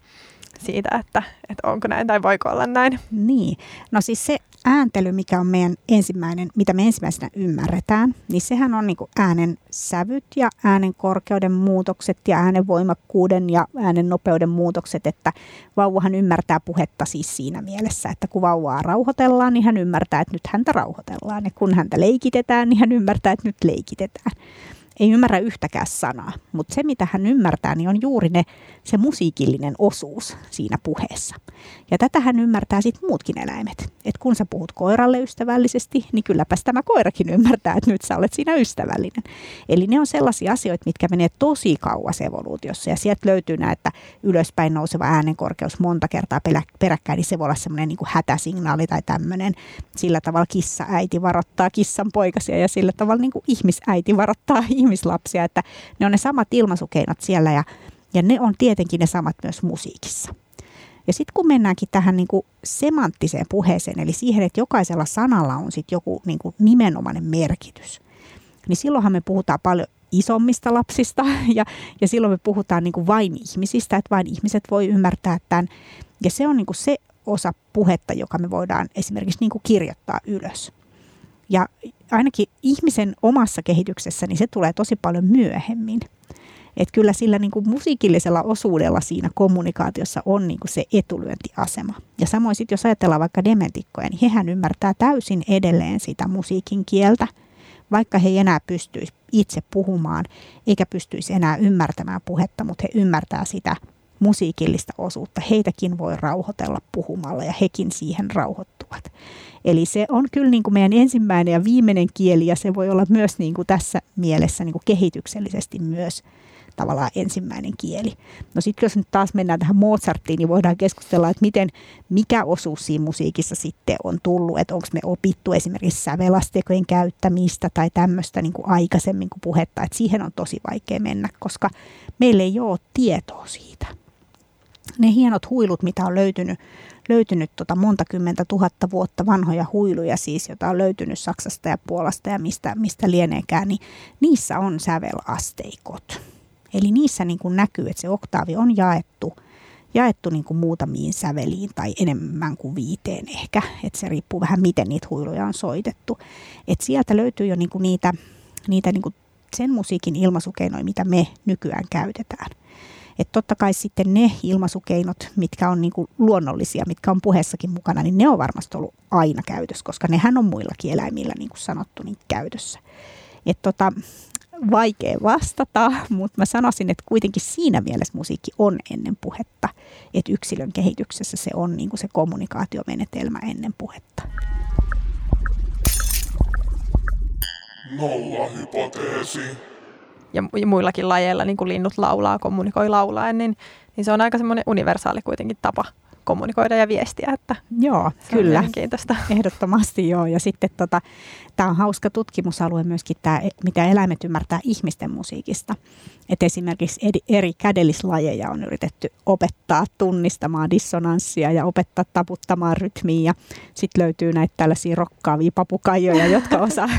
siitä, että, että onko näin tai voiko olla näin. Niin. No siis se ääntely, mikä on meidän ensimmäinen, mitä me ensimmäisenä ymmärretään, niin sehän on niin äänen sävyt ja äänen korkeuden muutokset ja äänen voimakkuuden ja äänen nopeuden muutokset, että vauvahan ymmärtää puhetta siis siinä mielessä, että kun vauvaa rauhoitellaan, niin hän ymmärtää, että nyt häntä rauhoitellaan ja kun häntä leikitetään, niin hän ymmärtää, että nyt leikitetään ei ymmärrä yhtäkään sanaa, mutta se mitä hän ymmärtää, niin on juuri ne, se musiikillinen osuus siinä puheessa. Ja tätä hän ymmärtää sitten muutkin eläimet. Et kun sä puhut koiralle ystävällisesti, niin kylläpäs tämä koirakin ymmärtää, että nyt sä olet siinä ystävällinen. Eli ne on sellaisia asioita, mitkä menee tosi kauas evoluutiossa. Ja sieltä löytyy näitä ylöspäin nouseva äänenkorkeus monta kertaa peräkkäin, niin se voi olla semmoinen niin hätäsignaali tai tämmöinen. Sillä tavalla kissa äiti varoittaa kissan poikasia ja sillä tavalla niin kuin ihmisäiti varoittaa ihmislapsia, että ne on ne samat ilmaisukeinot siellä ja, ja ne on tietenkin ne samat myös musiikissa. Ja sitten kun mennäänkin tähän niin semanttiseen puheeseen, eli siihen, että jokaisella sanalla on sitten joku niin nimenomainen merkitys, niin silloinhan me puhutaan paljon isommista lapsista ja, ja silloin me puhutaan niin vain ihmisistä, että vain ihmiset voi ymmärtää tämän. Ja se on niin se osa puhetta, joka me voidaan esimerkiksi niin kirjoittaa ylös. Ja ainakin ihmisen omassa kehityksessä, niin se tulee tosi paljon myöhemmin. Et kyllä sillä niin kuin musiikillisella osuudella siinä kommunikaatiossa on niin kuin se etulyöntiasema. Ja samoin sitten jos ajatellaan vaikka dementikkoja, niin hehän ymmärtää täysin edelleen sitä musiikin kieltä, vaikka he ei enää pystyisi itse puhumaan, eikä pystyisi enää ymmärtämään puhetta, mutta he ymmärtää sitä musiikillista osuutta. Heitäkin voi rauhoitella puhumalla ja hekin siihen rauhoittuvat. Eli se on kyllä niin kuin meidän ensimmäinen ja viimeinen kieli ja se voi olla myös niin kuin tässä mielessä niin kuin kehityksellisesti myös tavallaan ensimmäinen kieli. No sitten jos nyt taas mennään tähän Mozartiin, niin voidaan keskustella, että miten, mikä osuus siinä musiikissa sitten on tullut, että onko me opittu esimerkiksi sävelastekojen käyttämistä tai tämmöistä niin kuin aikaisemmin kuin puhetta, että siihen on tosi vaikea mennä, koska meillä ei ole tietoa siitä. Ne hienot huilut, mitä on löytynyt löytynyt tota monta kymmentä tuhatta vuotta vanhoja huiluja siis, joita on löytynyt Saksasta ja Puolasta ja mistä, mistä lieneekään, niin niissä on sävelasteikot. Eli niissä niin kuin näkyy, että se oktaavi on jaettu, jaettu niin kuin muutamiin säveliin tai enemmän kuin viiteen ehkä. Että se riippuu vähän, miten niitä huiluja on soitettu. Et sieltä löytyy jo niin kuin niitä, niitä niin kuin sen musiikin ilmaisukeinoja, mitä me nykyään käytetään. Että totta kai sitten ne ilmaisukeinot, mitkä on niin luonnollisia, mitkä on puheessakin mukana, niin ne on varmasti ollut aina käytössä, koska nehän on muillakin eläimillä, niin kuin sanottu, niin käytössä. Et tota, vaikea vastata, mutta mä sanoisin, että kuitenkin siinä mielessä musiikki on ennen puhetta. Että yksilön kehityksessä se on niin kuin se kommunikaatiomenetelmä ennen puhetta. Nolla hypoteesi ja muillakin lajeilla, niin kuin linnut laulaa, kommunikoi laulaen, niin, niin se on aika semmoinen universaali kuitenkin tapa kommunikoida ja viestiä. Että joo, kyllä. Ehdottomasti joo. Ja sitten tota, tämä on hauska tutkimusalue myöskin, tämä, mitä eläimet ymmärtää ihmisten musiikista. Et esimerkiksi eri kädellislajeja on yritetty opettaa tunnistamaan dissonanssia ja opettaa taputtamaan rytmiä. sitten löytyy näitä tällaisia rokkaavia papukaijoja, jotka osaa,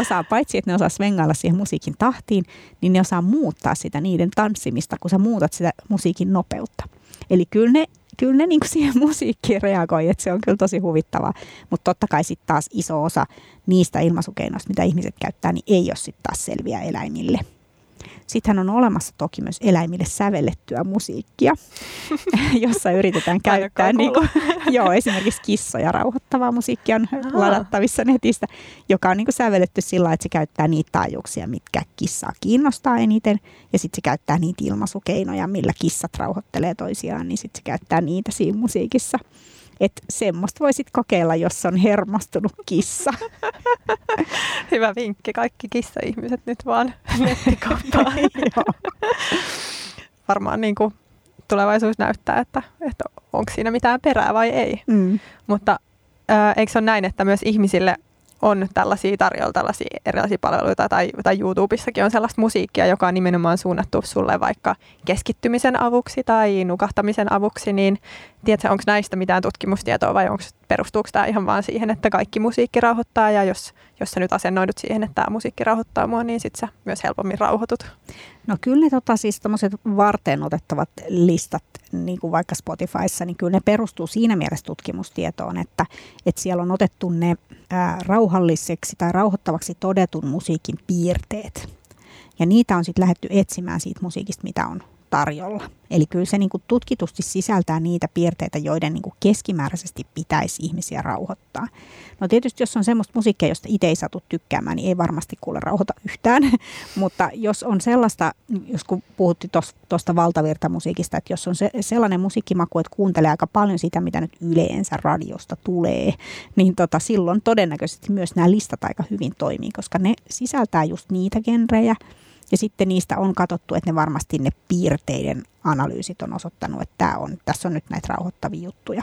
osaa paitsi että ne osaa svengailla siihen musiikin tahtiin, niin ne osaa muuttaa sitä niiden tanssimista, kun sä muutat sitä musiikin nopeutta. Eli kyllä ne kyllä ne niin kuin siihen musiikkiin reagoi, että se on kyllä tosi huvittavaa. Mutta totta kai sitten taas iso osa niistä ilmaisukeinoista, mitä ihmiset käyttää, niin ei ole sitten taas selviä eläimille. Sittenhän on olemassa toki myös eläimille sävellettyä musiikkia, jossa yritetään käyttää niin kuin, joo, esimerkiksi kissoja rauhoittavaa musiikkia on Aha. ladattavissa netistä, joka on niin kuin sävelletty sillä että se käyttää niitä taajuuksia, mitkä kissaa kiinnostaa eniten, ja sitten se käyttää niitä ilmaisukeinoja, millä kissat rauhoittelee toisiaan, niin sitten se käyttää niitä siinä musiikissa. Että semmoista voisit kokeilla, jos on hermostunut kissa. Hyvä vinkki. Kaikki kissa-ihmiset nyt vaan nettikauppaan. Varmaan niin kuin tulevaisuus näyttää, että, että onko siinä mitään perää vai ei. Mm. Mutta ää, eikö se ole näin, että myös ihmisille on tällaisia tarjolla tällaisia erilaisia palveluita tai, tai YouTubessakin on sellaista musiikkia, joka on nimenomaan suunnattu sulle vaikka keskittymisen avuksi tai nukahtamisen avuksi, niin tiedätkö, onko näistä mitään tutkimustietoa vai onko, perustuuko tämä ihan vaan siihen, että kaikki musiikki rauhoittaa ja jos, jos sä nyt asennoidut siihen, että tämä musiikki rauhoittaa mua, niin sitten sä myös helpommin rauhoitut? No kyllä ne tota, siis varten otettavat listat, niin kuin vaikka Spotifyssa, niin kyllä ne perustuu siinä mielessä tutkimustietoon, että, että siellä on otettu ne ää, rauhalliseksi tai rauhoittavaksi todetun musiikin piirteet. Ja niitä on sitten lähdetty etsimään siitä musiikista, mitä on tarjolla. Eli kyllä se niin kuin tutkitusti sisältää niitä piirteitä, joiden niin kuin keskimääräisesti pitäisi ihmisiä rauhoittaa. No tietysti jos on semmoista musiikkia, josta itse ei satu tykkäämään, niin ei varmasti kuule rauhoita yhtään. Mutta jos on sellaista, jos kun puhuttiin tuosta valtavirtamusiikista, että jos on se, sellainen musiikkimaku, että kuuntelee aika paljon sitä, mitä nyt yleensä radiosta tulee, niin tota, silloin todennäköisesti myös nämä listat aika hyvin toimii, koska ne sisältää just niitä genrejä, ja sitten niistä on katsottu, että ne varmasti ne piirteiden analyysit on osoittanut, että tämä on, tässä on nyt näitä rauhoittavia juttuja.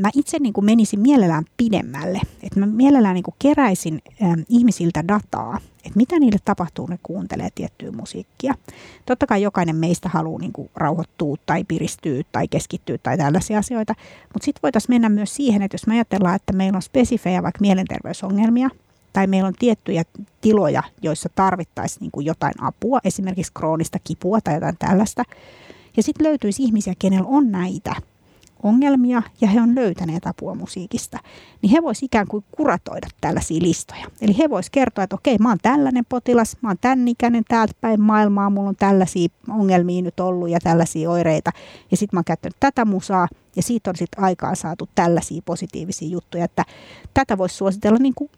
Mä itse niin kuin menisin mielellään pidemmälle, että mä mielellään niin kuin keräisin ihmisiltä dataa, että mitä niille tapahtuu, ne kuuntelee tiettyä musiikkia. Totta kai jokainen meistä haluaa niin kuin rauhoittua tai piristyä tai keskittyä tai tällaisia asioita, mutta sitten voitaisiin mennä myös siihen, että jos me ajatellaan, että meillä on spesifejä vaikka mielenterveysongelmia, tai meillä on tiettyjä tiloja, joissa tarvittaisiin niin kuin jotain apua, esimerkiksi kroonista kipua tai jotain tällaista. Ja sitten löytyisi ihmisiä, kenellä on näitä ongelmia ja he on löytäneet apua musiikista, niin he voisivat ikään kuin kuratoida tällaisia listoja. Eli he voisivat kertoa, että okei, mä oon tällainen potilas, mä oon tämän ikäinen täältä päin maailmaa, mulla on tällaisia ongelmia nyt ollut ja tällaisia oireita. Ja sitten mä oon käyttänyt tätä musaa ja siitä on sitten aikaan saatu tällaisia positiivisia juttuja, että tätä voisi suositella niin kuin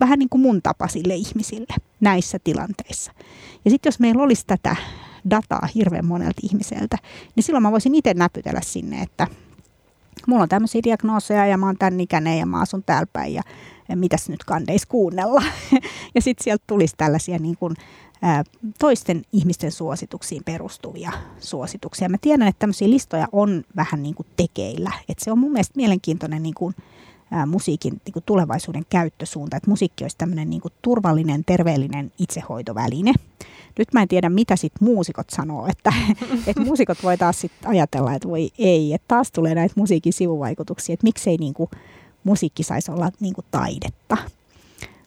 vähän niin kuin mun tapaisille ihmisille näissä tilanteissa. Ja sitten jos meillä olisi tätä dataa hirveän monelta ihmiseltä, niin silloin mä voisin itse näpytellä sinne, että mulla on tämmöisiä diagnooseja ja mä oon tämän ikäinen ja mä asun täällä päin ja, mitäs nyt kandeis kuunnella. ja sitten sieltä tulisi tällaisia niin kuin, toisten ihmisten suosituksiin perustuvia suosituksia. Mä tiedän, että tämmöisiä listoja on vähän niin kuin tekeillä. että se on mun mielestä mielenkiintoinen niin kuin, ää, musiikin niin kuin tulevaisuuden käyttösuunta, että musiikki olisi tämmöinen niin kuin turvallinen, terveellinen itsehoitoväline. Nyt mä en tiedä, mitä sitten muusikot sanoo, että, että muusikot voi taas sit ajatella, että voi ei, että taas tulee näitä musiikin sivuvaikutuksia, että miksei niin kuin, musiikki saisi olla niin kuin taidetta.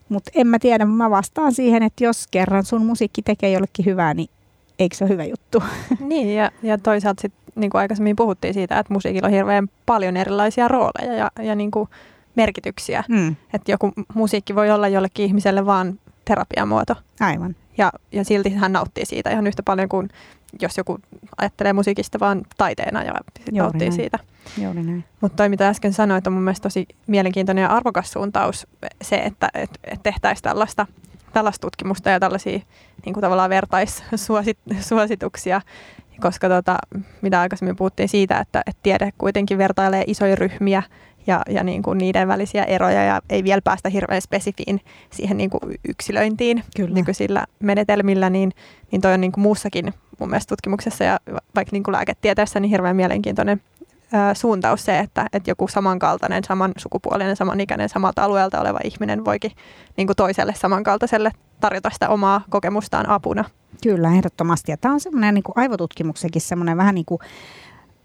Mutta en mä tiedä, mä vastaan siihen, että jos kerran sun musiikki tekee jollekin hyvää, niin eikö se ole hyvä juttu? Niin, ja, ja toisaalta sitten niin kuin aikaisemmin puhuttiin siitä, että musiikilla on hirveän paljon erilaisia rooleja ja, ja niin kuin merkityksiä. Mm. Että joku musiikki voi olla jollekin ihmiselle vaan terapiamuoto. Aivan. Ja, ja silti hän nauttii siitä ihan yhtä paljon kuin jos joku ajattelee musiikista vaan taiteena ja sit nauttii näin. siitä. Mutta toi mitä äsken sanoit on mun mielestä tosi mielenkiintoinen ja arvokas suuntaus se, että et, et tehtäisiin tällaista, tällaista tutkimusta ja tällaisia niin kuin tavallaan vertaissuosituksia, koska tota, mitä aikaisemmin puhuttiin siitä, että, että tiede kuitenkin vertailee isoja ryhmiä ja, ja niin kuin niiden välisiä eroja ja ei vielä päästä hirveän spesifiin siihen niin kuin yksilöintiin Kyllä. Niin kuin sillä menetelmillä, niin, niin toi on niin kuin muussakin mun mielestä tutkimuksessa ja vaikka niin kuin lääketieteessä niin hirveän mielenkiintoinen ää, suuntaus se, että, että joku samankaltainen, samansukupuolinen, samanikäinen, samalta alueelta oleva ihminen voikin niin kuin toiselle samankaltaiselle tarjota sitä omaa kokemustaan apuna. Kyllä, ehdottomasti. Ja tämä on semmoinen niin aivotutkimuksenkin semmoinen vähän niin kuin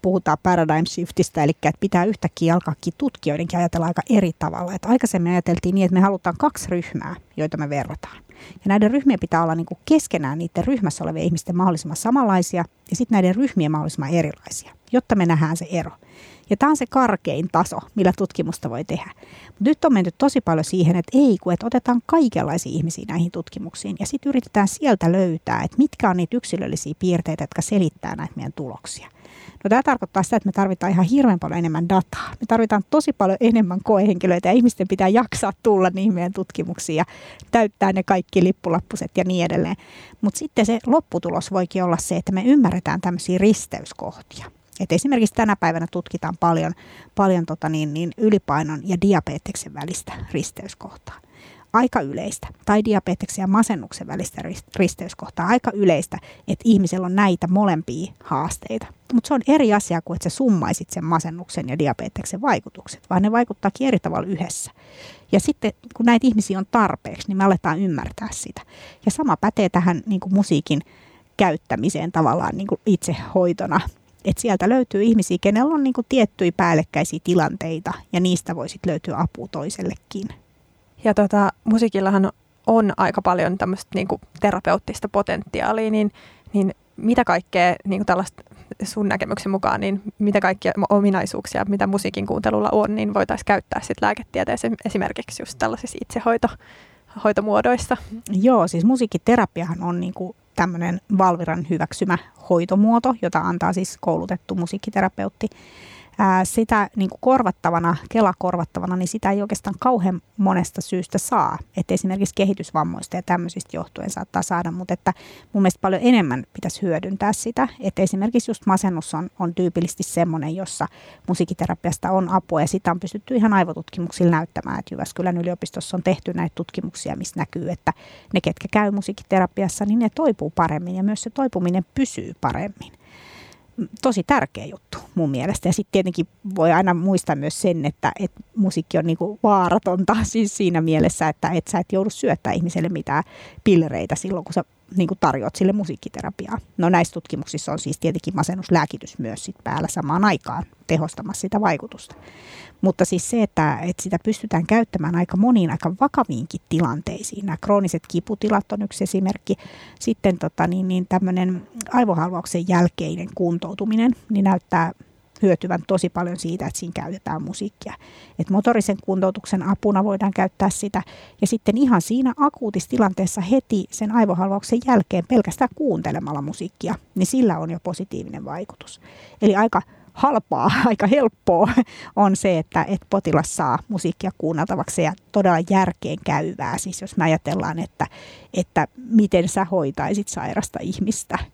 puhutaan paradigm shiftistä, eli että pitää yhtäkkiä alkaakin tutkijoidenkin ajatella aika eri tavalla. Että aikaisemmin ajateltiin niin, että me halutaan kaksi ryhmää, joita me verrataan. Ja näiden ryhmien pitää olla niin kuin keskenään niiden ryhmässä olevien ihmisten mahdollisimman samanlaisia ja sitten näiden ryhmien mahdollisimman erilaisia, jotta me nähdään se ero. Ja tämä on se karkein taso, millä tutkimusta voi tehdä. Mut nyt on menty tosi paljon siihen, että ei, kun että otetaan kaikenlaisia ihmisiä näihin tutkimuksiin ja sitten yritetään sieltä löytää, että mitkä on niitä yksilöllisiä piirteitä, jotka selittää näitä meidän tuloksia. No tämä tarkoittaa sitä, että me tarvitaan ihan hirveän paljon enemmän dataa. Me tarvitaan tosi paljon enemmän koehenkilöitä ja ihmisten pitää jaksaa tulla niihin meidän tutkimuksiin ja täyttää ne kaikki lippulappuset ja niin edelleen. Mutta sitten se lopputulos voikin olla se, että me ymmärretään tämmöisiä risteyskohtia. Et esimerkiksi tänä päivänä tutkitaan paljon, paljon tota niin, niin ylipainon ja diabeteksen välistä risteyskohtaa aika yleistä, tai diabeteksen ja masennuksen välistä risteyskohtaa, aika yleistä, että ihmisellä on näitä molempia haasteita. Mutta se on eri asia kuin, että sä summaisit sen masennuksen ja diabeteksen vaikutukset, vaan ne vaikuttaakin eri tavalla yhdessä. Ja sitten kun näitä ihmisiä on tarpeeksi, niin me aletaan ymmärtää sitä. Ja sama pätee tähän niin kuin musiikin käyttämiseen tavallaan niin kuin itsehoitona. Että sieltä löytyy ihmisiä, kenellä on niin kuin tiettyjä päällekkäisiä tilanteita ja niistä voi sitten löytyä apua toisellekin. Ja tota, musiikillahan on aika paljon tämmöistä niin kuin terapeuttista potentiaalia, niin, niin mitä kaikkea niin tällaista sun näkemyksen mukaan, niin mitä kaikkia ominaisuuksia, mitä musiikin kuuntelulla on, niin voitaisiin käyttää sitten lääketieteessä esimerkiksi just tällaisissa itsehoito, hoitomuodoissa? Joo, siis musiikkiterapiahan on niin kuin tämmöinen Valviran hyväksymä hoitomuoto, jota antaa siis koulutettu musiikkiterapeutti ää, sitä niin kuin korvattavana, Kela-korvattavana, niin sitä ei oikeastaan kauhean monesta syystä saa. Että esimerkiksi kehitysvammoista ja tämmöisistä johtuen saattaa saada, mutta että mun mielestä paljon enemmän pitäisi hyödyntää sitä. Että esimerkiksi just masennus on, on tyypillisesti semmoinen, jossa musiikiterapiasta on apua ja sitä on pystytty ihan aivotutkimuksilla näyttämään. Että Jyväskylän yliopistossa on tehty näitä tutkimuksia, missä näkyy, että ne, ketkä käy musiikkiterapiassa, niin ne toipuu paremmin ja myös se toipuminen pysyy paremmin tosi tärkeä juttu mun mielestä. Ja sitten tietenkin voi aina muistaa myös sen, että, että musiikki on niinku vaaratonta siis siinä mielessä, että et sä et joudu syöttää ihmiselle mitään pillereitä silloin, kun sä niin kuin tarjoat sille musiikkiterapiaa. No näissä tutkimuksissa on siis tietenkin masennuslääkitys myös sit päällä samaan aikaan tehostamassa sitä vaikutusta. Mutta siis se, että, että sitä pystytään käyttämään aika moniin aika vakaviinkin tilanteisiin. Nämä krooniset kiputilat on yksi esimerkki. Sitten tota, niin, niin tämmöinen aivohalvauksen jälkeinen kuntoutuminen niin näyttää hyötyvän tosi paljon siitä, että siinä käytetään musiikkia. Et motorisen kuntoutuksen apuna voidaan käyttää sitä. Ja sitten ihan siinä akuutissa tilanteessa heti sen aivohalvauksen jälkeen pelkästään kuuntelemalla musiikkia, niin sillä on jo positiivinen vaikutus. Eli aika halpaa, aika helppoa on se, että, että potilas saa musiikkia kuunneltavaksi ja todella järkeen käyvää. Siis jos me ajatellaan, että, että miten sä hoitaisit sairasta ihmistä –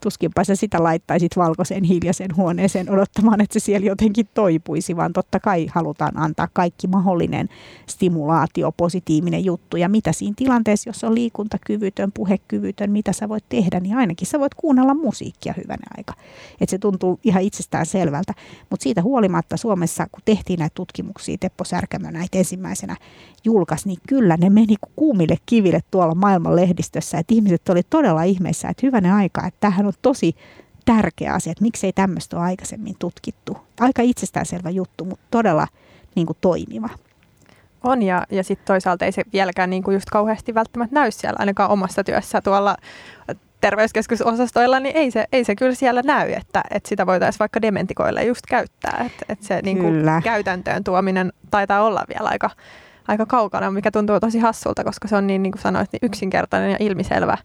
tuskinpa sä sitä laittaisit valkoiseen hiljaisen huoneeseen odottamaan, että se siellä jotenkin toipuisi, vaan totta kai halutaan antaa kaikki mahdollinen stimulaatio, positiivinen juttu. Ja mitä siinä tilanteessa, jos on liikuntakyvytön, puhekyvytön, mitä sä voit tehdä, niin ainakin sä voit kuunnella musiikkia hyvänä aika. Että se tuntuu ihan itsestään selvältä. Mutta siitä huolimatta Suomessa, kun tehtiin näitä tutkimuksia, Teppo Särkämö näitä ensimmäisenä julkaisi, niin kyllä ne meni kuumille kiville tuolla maailman lehdistössä. Että ihmiset oli todella ihmeissä, että hyvänä aika, että tämähän on tosi tärkeä asia, että miksei tämmöistä ole aikaisemmin tutkittu. Aika itsestäänselvä juttu, mutta todella niin kuin toimiva. On ja, ja sitten toisaalta ei se vieläkään niin kuin just kauheasti välttämättä näy siellä ainakaan omassa työssä tuolla terveyskeskusosastoilla, niin ei se, ei se kyllä siellä näy, että, että sitä voitaisiin vaikka dementikoille just käyttää. Että, että se niin kuin käytäntöön tuominen taitaa olla vielä aika, aika kaukana, mikä tuntuu tosi hassulta, koska se on niin, niin kuin sanoit, niin yksinkertainen ja ilmiselvä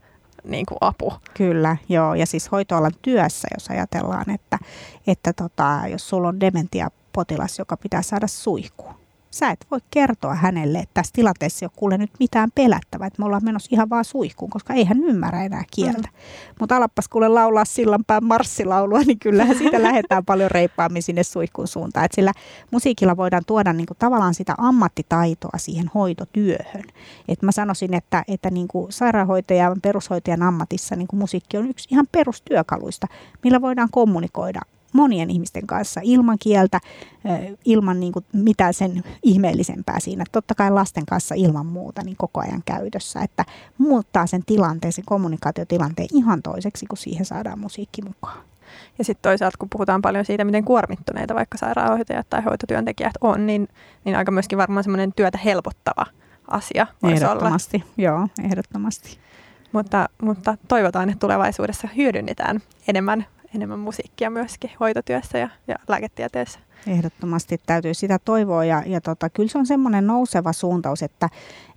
niin kuin apu. Kyllä, joo. Ja siis hoitoalan työssä, jos ajatellaan, että, että tota, jos sulla on dementiapotilas, joka pitää saada suihkuun, sä et voi kertoa hänelle, että tässä tilanteessa ei ole kuule nyt mitään pelättävää, että me ollaan menossa ihan vaan suihkuun, koska ei hän ymmärrä enää kieltä. Mm. Mutta alappas kuule laulaa sillanpään marssilaulua, niin kyllähän siitä lähdetään paljon reippaammin sinne suihkuun suuntaan. Et sillä musiikilla voidaan tuoda niinku tavallaan sitä ammattitaitoa siihen hoitotyöhön. Et mä sanoisin, että, että niinku sairaanhoitajan, perushoitajan ammatissa niinku musiikki on yksi ihan perustyökaluista, millä voidaan kommunikoida monien ihmisten kanssa ilman kieltä, ilman niin kuin mitään sen ihmeellisempää siinä. Totta kai lasten kanssa ilman muuta niin koko ajan käytössä, että muuttaa sen tilanteen, sen kommunikaatiotilanteen ihan toiseksi, kun siihen saadaan musiikki mukaan. Ja sitten toisaalta, kun puhutaan paljon siitä, miten kuormittuneita vaikka sairaanhoitajat tai hoitotyöntekijät on, niin, niin aika myöskin varmaan semmoinen työtä helpottava asia voisi Ehdottomasti, olla. joo, ehdottomasti. Mutta, mutta toivotaan, että tulevaisuudessa hyödynnetään enemmän enemmän musiikkia myöskin hoitotyössä ja, ja lääketieteessä. Ehdottomasti täytyy sitä toivoa ja, ja tota, kyllä se on semmoinen nouseva suuntaus, että,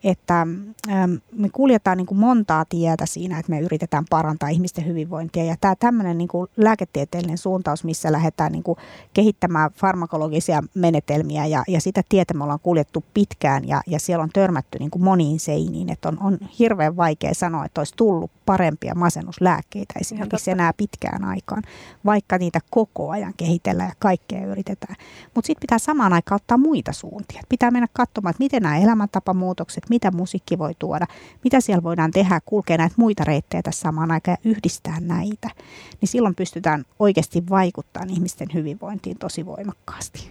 että ähm, me kuljetaan niin kuin montaa tietä siinä, että me yritetään parantaa ihmisten hyvinvointia ja tämä tämmöinen niin kuin lääketieteellinen suuntaus, missä lähdetään niin kuin kehittämään farmakologisia menetelmiä ja, ja sitä tietä me ollaan kuljettu pitkään ja, ja siellä on törmätty niin kuin moniin seiniin, että on, on hirveän vaikea sanoa, että olisi tullut parempia masennuslääkkeitä esimerkiksi enää pitkään aikaan, vaikka niitä koko ajan kehitellään ja kaikkea yritetään. Mutta sitten pitää samaan aikaan ottaa muita suuntia. Pitää mennä katsomaan, että miten nämä elämäntapamuutokset, mitä musiikki voi tuoda, mitä siellä voidaan tehdä, kulkea näitä muita reittejä tässä samaan aikaan ja yhdistää näitä. Niin silloin pystytään oikeasti vaikuttamaan ihmisten hyvinvointiin tosi voimakkaasti.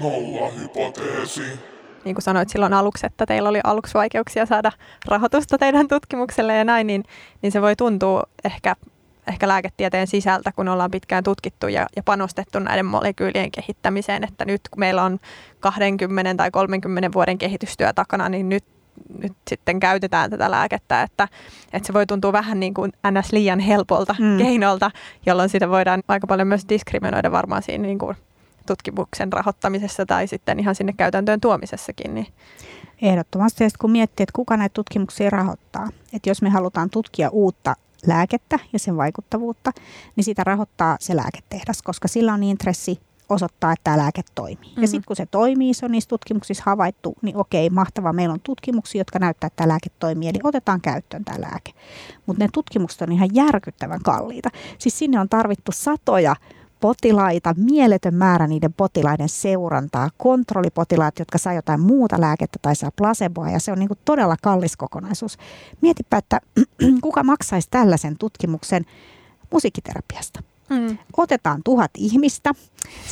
Nolla hypoteesi niin kuin sanoit silloin aluksi, että teillä oli aluksi vaikeuksia saada rahoitusta teidän tutkimukselle ja näin, niin, niin se voi tuntua ehkä ehkä lääketieteen sisältä, kun ollaan pitkään tutkittu ja, ja panostettu näiden molekyylien kehittämiseen, että nyt kun meillä on 20 tai 30 vuoden kehitystyö takana, niin nyt nyt sitten käytetään tätä lääkettä, että, että se voi tuntua vähän niin kuin ns. liian helpolta mm. keinolta, jolloin sitä voidaan aika paljon myös diskriminoida varmaan siinä niin kuin tutkimuksen rahoittamisessa tai sitten ihan sinne käytäntöön tuomisessakin. Niin. Ehdottomasti, ja kun miettii, että kuka näitä tutkimuksia rahoittaa, että jos me halutaan tutkia uutta lääkettä ja sen vaikuttavuutta, niin sitä rahoittaa se lääketehdas, koska sillä on intressi osoittaa, että tämä lääke toimii. Mm-hmm. Ja sitten kun se toimii, se on niissä tutkimuksissa havaittu, niin okei, mahtavaa, meillä on tutkimuksia, jotka näyttää, että tämä lääke toimii, eli otetaan käyttöön tämä lääke. Mutta ne tutkimukset on ihan järkyttävän kalliita. Siis sinne on tarvittu satoja potilaita, mieletön määrä niiden potilaiden seurantaa, kontrollipotilaat, jotka saa jotain muuta lääkettä tai saa placeboa, ja se on niin kuin todella kallis kokonaisuus. Mietipä, että kuka maksaisi tällaisen tutkimuksen musiikkiterapiasta. Mm. Otetaan tuhat ihmistä,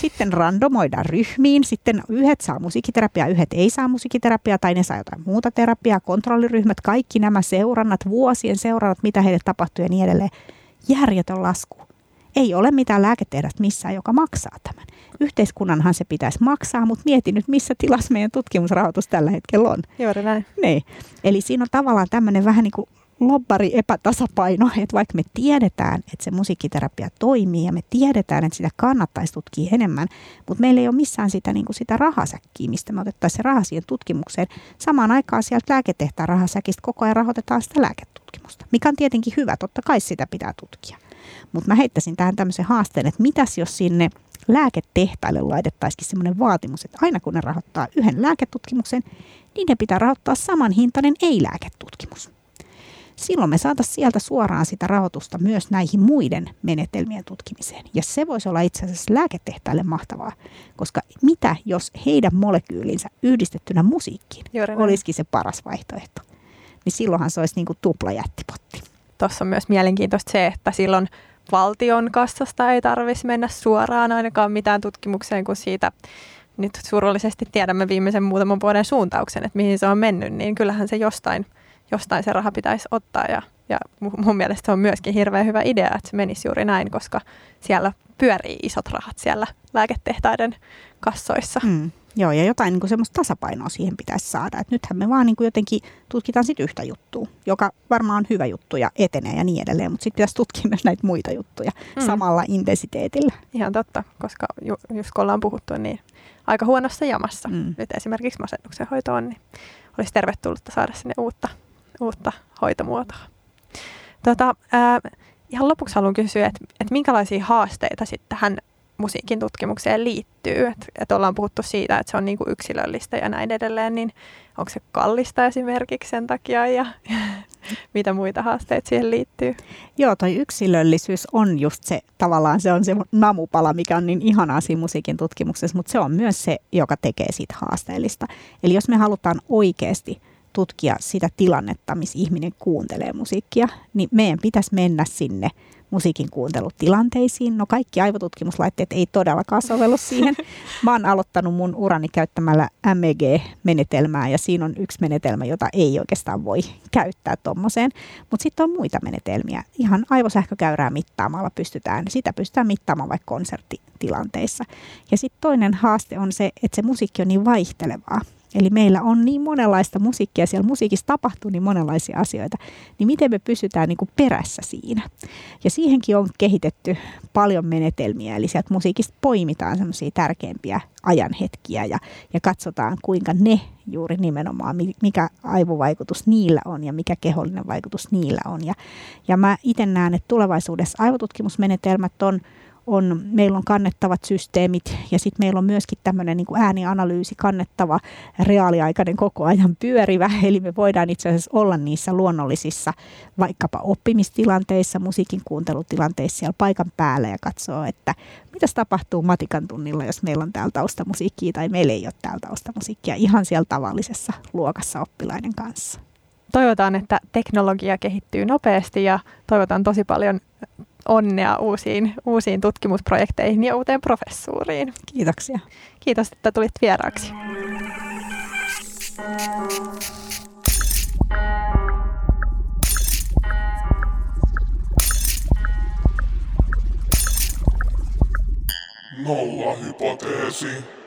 sitten randomoidaan ryhmiin, sitten yhdet saa musiikkiterapiaa, yhdet ei saa musiikkiterapiaa tai ne saa jotain muuta terapiaa, kontrolliryhmät, kaikki nämä seurannat, vuosien seurannat, mitä heille tapahtuu ja niin edelleen. Järjetön lasku. Ei ole mitään lääketehdasta missään, joka maksaa tämän. Yhteiskunnanhan se pitäisi maksaa, mutta mieti nyt, missä tilassa meidän tutkimusrahoitus tällä hetkellä on. Juuri näin. Niin. Eli siinä on tavallaan tämmöinen vähän niin kuin lobbari epätasapaino, että vaikka me tiedetään, että se musiikkiterapia toimii ja me tiedetään, että sitä kannattaisi tutkia enemmän, mutta meillä ei ole missään sitä, niin kuin sitä rahasäkkiä, mistä me otettaisiin se raha siihen tutkimukseen. Samaan aikaan sieltä lääketehtaan rahasäkistä koko ajan rahoitetaan sitä lääketutkimusta, mikä on tietenkin hyvä, totta kai sitä pitää tutkia. Mutta mä heittäisin tähän tämmöisen haasteen, että mitäs jos sinne lääketehtaille laitettaisikin semmoinen vaatimus, että aina kun ne rahoittaa yhden lääketutkimuksen, niin ne pitää rahoittaa saman hintainen ei-lääketutkimus silloin me saataisiin sieltä suoraan sitä rahoitusta myös näihin muiden menetelmien tutkimiseen. Ja se voisi olla itse asiassa lääketehtaille mahtavaa, koska mitä jos heidän molekyylinsä yhdistettynä musiikkiin olisikin se paras vaihtoehto, niin silloinhan se olisi niin kuin tupla jättipotti. Tuossa on myös mielenkiintoista se, että silloin valtion kassasta ei tarvitsisi mennä suoraan ainakaan mitään tutkimukseen, kun siitä nyt surullisesti tiedämme viimeisen muutaman vuoden suuntauksen, että mihin se on mennyt, niin kyllähän se jostain – jostain se raha pitäisi ottaa ja, ja mun mielestä se on myöskin hirveän hyvä idea, että se menisi juuri näin, koska siellä pyörii isot rahat siellä lääketehtaiden kassoissa. Mm. Joo, ja jotain niin kuin semmoista tasapainoa siihen pitäisi saada. Et nythän me vaan niin kuin jotenkin tutkitaan sitten yhtä juttua, joka varmaan on hyvä juttu ja etenee ja niin edelleen, mutta sitten pitäisi tutkia myös näitä muita juttuja mm. samalla intensiteetillä. Ihan totta, koska ju, just kun ollaan puhuttu, niin aika huonossa jamassa mm. nyt esimerkiksi masennuksen hoitoon, niin olisi tervetullutta saada sinne uutta uutta hoitomuotoa. Tota, ää, ihan lopuksi haluan kysyä, että, että minkälaisia haasteita sitten tähän musiikin tutkimukseen liittyy. Että et ollaan puhuttu siitä, että se on niinku yksilöllistä ja näin edelleen, niin onko se kallista esimerkiksi sen takia ja mitä muita haasteita siihen liittyy? Joo, toi yksilöllisyys on just se, tavallaan se on se namupala, mikä on niin ihanaa siinä musiikin tutkimuksessa, mutta se on myös se, joka tekee siitä haasteellista. Eli jos me halutaan oikeasti tutkia sitä tilannetta, missä ihminen kuuntelee musiikkia, niin meidän pitäisi mennä sinne musiikin kuuntelutilanteisiin. No kaikki aivotutkimuslaitteet ei todellakaan sovellu siihen. Mä oon aloittanut mun urani käyttämällä MEG-menetelmää ja siinä on yksi menetelmä, jota ei oikeastaan voi käyttää tuommoiseen. Mutta sitten on muita menetelmiä. Ihan aivosähkökäyrää mittaamalla pystytään, sitä pystytään mittaamaan vaikka konserttitilanteissa. Ja sitten toinen haaste on se, että se musiikki on niin vaihtelevaa. Eli meillä on niin monenlaista musiikkia, siellä musiikissa tapahtuu niin monenlaisia asioita, niin miten me pysytään niin kuin perässä siinä. Ja siihenkin on kehitetty paljon menetelmiä, eli sieltä musiikista poimitaan semmoisia tärkeimpiä ajanhetkiä ja, ja katsotaan, kuinka ne juuri nimenomaan, mikä aivovaikutus niillä on ja mikä kehollinen vaikutus niillä on. Ja, ja mä itse näen, että tulevaisuudessa aivotutkimusmenetelmät on on, meillä on kannettavat systeemit ja sitten meillä on myöskin tämmöinen niin äänianalyysi kannettava reaaliaikainen koko ajan pyörivä, eli me voidaan itse asiassa olla niissä luonnollisissa vaikkapa oppimistilanteissa, musiikin kuuntelutilanteissa siellä paikan päällä ja katsoa, että mitä tapahtuu matikan tunnilla, jos meillä on täällä taustamusiikkia tai meillä ei ole täällä taustamusiikkia ihan siellä tavallisessa luokassa oppilaiden kanssa. Toivotaan, että teknologia kehittyy nopeasti ja toivotan tosi paljon onnea uusiin, uusiin tutkimusprojekteihin ja uuteen professuuriin. Kiitoksia. Kiitos, että tulit vieraaksi. Nolla hypoteesi.